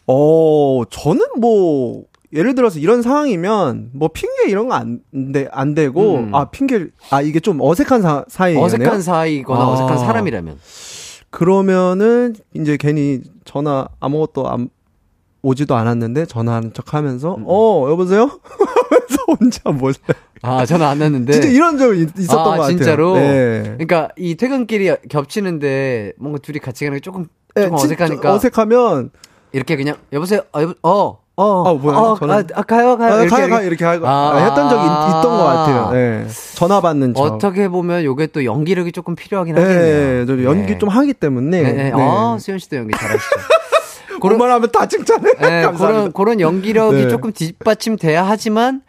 어, 저는 뭐, 예를 들어서 이런 상황이면, 뭐, 핑계 이런 거 안, 되고, 음. 아, 핑계, 아, 이게 좀 어색한 사, 사이네요. 어색한 사이거나 아. 어색한 사람이라면. 그러면은, 이제 괜히 전화 아무것도 안, 오지도 않았는데, 전화하는 척 하면서, 음. 어, 여보세요? 하면서 혼자 몰래. 아, 전화 안 왔는데. 진짜 이런 있- 있었던 아, 것 같아요. 진짜로? 네. 그러니까 이 퇴근길이 겹치는데 뭔가 둘이 같이 가는 게 조금 네, 조금 진짜 어색하니까 어색하면, 이렇게 그냥 여보세요. 어, 여보, 어. 어, 아, 뭐야, 어, 저는- 아, 아, 가요, 가요. 아, 이렇게, 가요. 가요, 이렇게 하고, 아. 아, 했던 적이 있, 있던 것 같아요. 네. 전화 받는 척. 어떻게 보면 요게 또 연기력이 조금 필요하긴 네, 하겠네요. 저 연기 네. 좀 하기 때문에. 네, 네. 아, 수현 씨도 연기 잘하시죠. 그런 하면 다 칭찬해. 네. 그런, 그런 연기력이 네. 조금 뒷받침돼야 하지만,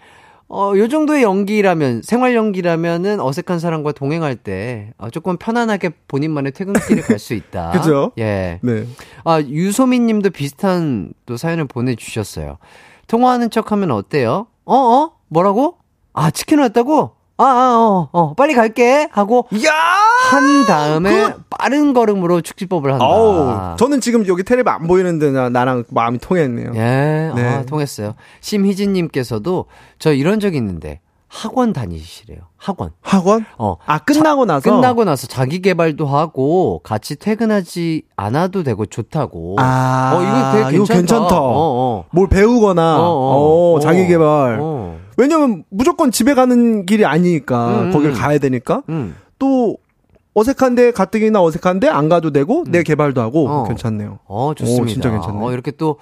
어, 요 정도의 연기라면, 생활 연기라면은 어색한 사람과 동행할 때, 어, 조금 편안하게 본인만의 퇴근길을 갈 수 있다. 그죠? 예. 네. 아, 유소민 님도 비슷한 또 사연을 보내주셨어요. 통화하는 척 하면 어때요? 어, 어? 뭐라고? 아, 치킨 왔다고? 아, 아, 어, 어, 빨리 갈게. 하고, 야! 한 다음에 빠른 걸음으로 축지법을 한다. 아우, 저는 지금 여기 텔레비 안 보이는데 나, 나랑 마음이 통했네요. 예, 네. 아, 통했어요. 심희진님께서도 저 이런 적 있는데 학원 다니시래요. 학원. 학원? 어. 아, 끝나고 나서? 끝나고 나서 자기 개발도 하고 같이 퇴근하지 않아도 되고 좋다고. 아, 어, 이거 되게 이거 괜찮다. 괜찮다. 어, 어. 뭘 배우거나, 어, 어. 어, 자기 개발. 어. 왜냐면 무조건 집에 가는 길이 아니니까, 음, 거길 음. 가야 되니까. 음. 또, 어색한데, 가뜩이나 어색한데, 안 가도 되고, 내 개발도 하고, 어. 괜찮네요. 어, 좋습니다. 오, 진짜 괜찮네. 어, 이렇게 또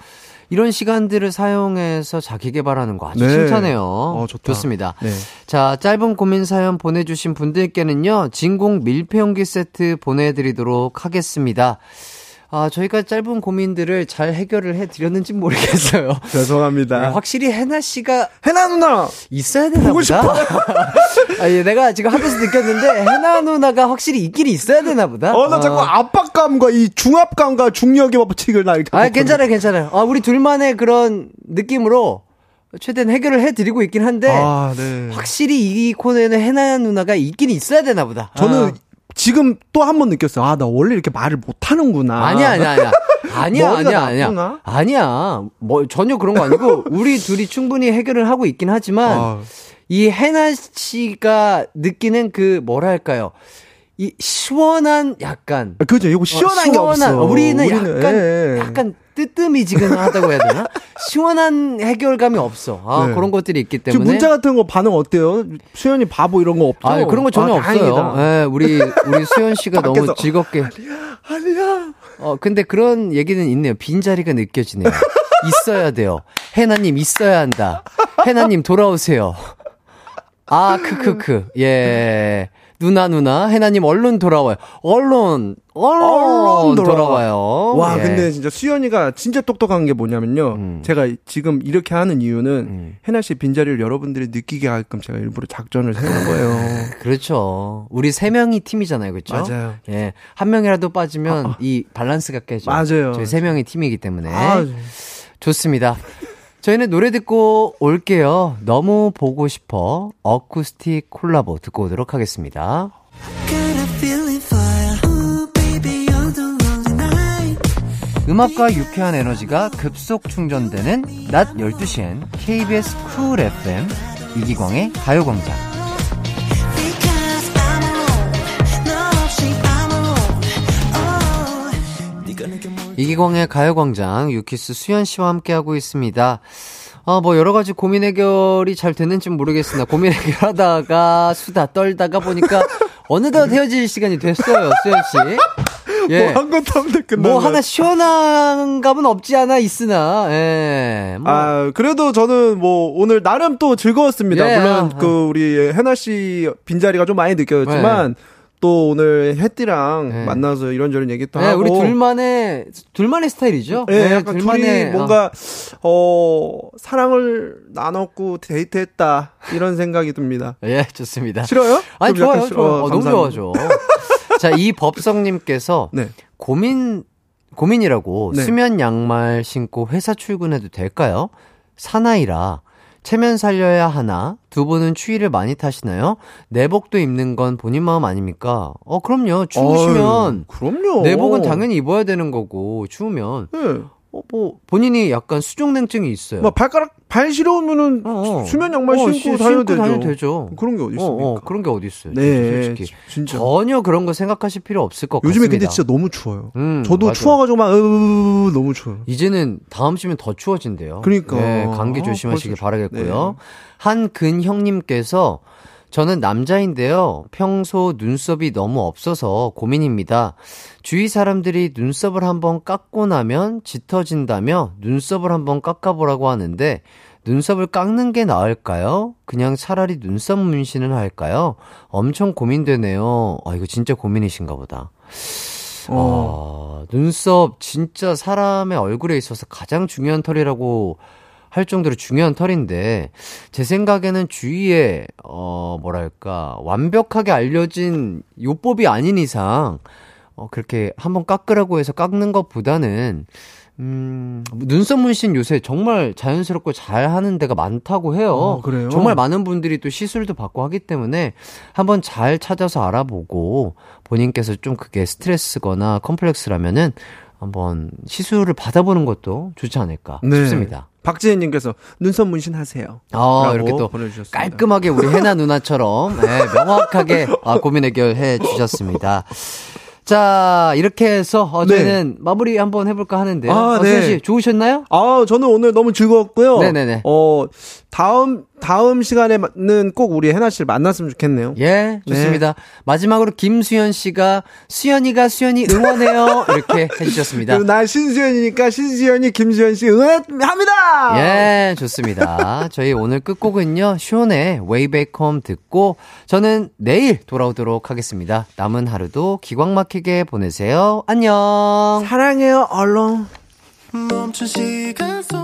이런 시간들을 사용해서 자기 개발하는 거 아주 네. 칭찬해요. 어, 좋다. 좋습니다. 네. 자, 짧은 고민 사연 보내주신 분들께는요, 진공 밀폐용기 세트 보내드리도록 하겠습니다. 아, 저희가 짧은 고민들을 잘 해결을 해드렸는지 모르겠어요. 죄송합니다. 네, 확실히 해나 씨가 해나 누나! 있어야 되나 보고 보다. 아, 예, 내가 지금 하면서 느꼈는데 해나 누나가 확실히 있긴 있어야 되나 보다. 어, 나 자꾸 압박감과 이 중압감과 중력의 법칙을 나 이렇게. 아, 괜찮아요, 괜찮아요. 아, 우리 둘만의 그런 느낌으로 최대한 해결을 해드리고 있긴 한데 아, 네. 확실히 이 코너에는 해나 누나가 있긴 있어야 되나 보다. 저는 아. 지금 또 한 번 느꼈어요. 아, 나 원래 이렇게 말을 못 하는구나. 아니야, 아니야, 아니야. 아니야, 아니야, 아니야. 아니야. 뭐, 전혀 그런 거 아니고, 우리 둘이 충분히 해결을 하고 있긴 하지만, 아, 이 해나 씨가 느끼는 그, 뭐랄까요. 이 시원한 약간. 아, 그죠. 이거 시원한 어, 게 없어. 우리는, 약간, 예, 예. 약간 뜨뜨미지근하다고 해야 되나? 시원한 해결감이 없어. 아, 네. 그런 것들이 있기 때문에. 문자 같은 거 반응 어때요? 수현이 바보 이런 거 없죠? 아, 그런 거 전혀 아, 없어요. 예, 우리, 우리 수현 씨가 너무. 즐겁게. 아니야. 어, 근데 그런 얘기는 있네요. 빈자리가 느껴지네요. 있어야 돼요. 해나님 있어야 한다. 해나님 돌아오세요. 아, 크크크. 예. 누나 누나 해나님 얼른 돌아와요. 얼른 얼른, 돌아와. 돌아와 요. 와, 예. 근데 진짜 수연이가 진짜 똑똑한 게 뭐냐면요. 음. 제가 지금 이렇게 하는 이유는 음. 해나 씨 빈자리를 여러분들이 느끼게 하게끔 제가 일부러 작전을 세운 거예요. 그렇죠. 우리 세 명이 팀이잖아요, 그렇죠? 맞아요. 예, 한 명이라도 빠지면 이 밸런스가 깨져. 맞아요. 저희 세 명이 팀이기 때문에 아, 좋습니다. 저희는 노래 듣고 올게요. 너무 보고 싶어 어쿠스틱 콜라보 듣고 오도록 하겠습니다. 음악과 유쾌한 에너지가 급속 충전되는 낮 12시엔 KBS 쿨 FM 이기광의 가요광장. 이기광의 가요광장 유키스 수현 씨와 함께하고 있습니다. 아, 뭐, 여러 가지 고민 해결이 잘 됐는지 모르겠으나, 고민 해결하다가, 수다 떨다가 보니까, 어느덧 헤어질 시간이 됐어요, 수현 씨. 예. 뭐한 것도 없는데 끝나. 뭐 하나 시원한 감은 없지 않아 있으나, 예. 뭐, 아, 그래도 저는 뭐 오늘 나름 또 즐거웠습니다. 예, 물론 아, 그 우리 해나 씨 빈자리가 좀 많이 느껴졌지만 또 오늘 혜띠랑 네. 만나서 이런저런 얘기도 예, 하고 우리 둘만의, 둘만의 스타일이죠? 예, 예, 약간 둘이 뭔가 어 사랑을 나눴고 데이트했다 이런 생각이 듭니다. 어, 예, 좋습니다. 싫어요? 아니, 좋아요, 싫어. 좋아요. 어, 어, 너무. 좋아죠. 자, 이 법성님께서 네. 고민, 고민이라고 네. 수면 양말 신고 회사 출근해도 될까요? 사나이라 체면 살려야 하나? 두 분은 추위를 많이 타시나요? 내복도 입는 건 본인 마음 아닙니까? 어, 그럼요. 추우시면 어휴, 그럼요. 내복은 당연히 입어야 되는 거고, 추우면. 예. 어, 뭐, 본인이 약간 수족냉증이 있어요. 막 발가락 발 시려우면은 어, 어. 수면 양말 어, 신고 시- 다녀도 신고 되죠. 되죠. 그런 게 어디 있습니까? 어, 어, 그런 게 어디 있어요. 네, 솔직히. 진짜. 전혀 그런 거 생각하실 필요 없을 것 요즘에 같습니다. 근데 진짜 너무 추워요. 음, 저도 맞아요. 추워가지고 막 으, 너무 추워요. 이제는 다음 주면 더 추워진대요. 그러니까. 네, 감기 아, 조심하시길 벌써 바라겠고요. 네. 한근형님께서 저는 남자인데요. 평소 눈썹이 너무 없어서 고민입니다. 주위 사람들이 눈썹을 한번 깎고 나면 짙어진다며 눈썹을 한번 깎아보라고 하는데 눈썹을 깎는 게 나을까요? 그냥 차라리 눈썹 문신을 할까요? 엄청 고민되네요. 아, 이거 진짜 고민이신가 보다. 어, 눈썹 진짜 사람의 얼굴에 있어서 가장 중요한 털이라고 할 정도로 중요한 털인데 제 생각에는 주위에 어 뭐랄까 완벽하게 알려진 요법이 아닌 이상 어 그렇게 한번 깎으라고 해서 깎는 것보다는 음, 눈썹 문신 요새 정말 자연스럽고 잘 하는 데가 많다고 해요. 어, 그래요? 정말 많은 분들이 또 시술도 받고 하기 때문에 한번 잘 찾아서 알아보고 본인께서 좀 그게 스트레스거나 컴플렉스라면은 한번 시술을 받아보는 것도 좋지 않을까 네. 싶습니다. 박지혜님께서 눈썹 문신 하세요. 아, 이렇게 또 보내주셨습니다. 깔끔하게 우리 해나 누나처럼 네, 명확하게 아, 고민 해결해 주셨습니다. 자, 이렇게 해서 어, 네. 마무리 한번 해볼까 하는데요. 아, 어, 네. 씨 좋으셨나요? 아, 저는 오늘 너무 즐거웠고요. 네네네. 어, 다음, 다음 시간에는 꼭 우리 해나 씨를 만났으면 좋겠네요. 예, 좋습니다. 마지막으로 김수현 씨가 수현이가 수현이 응원해요. 이렇게 해주셨습니다. 나 신수연이니까 신수연이 김수연 씨 응원합니다! 예, 좋습니다. 저희 오늘 끝곡은요, Back Home 듣고, 저는 내일 돌아오도록 하겠습니다. 남은 하루도 기광 막히게 보내세요. 안녕! 사랑해요, 얼렁. 멈춘 시간 속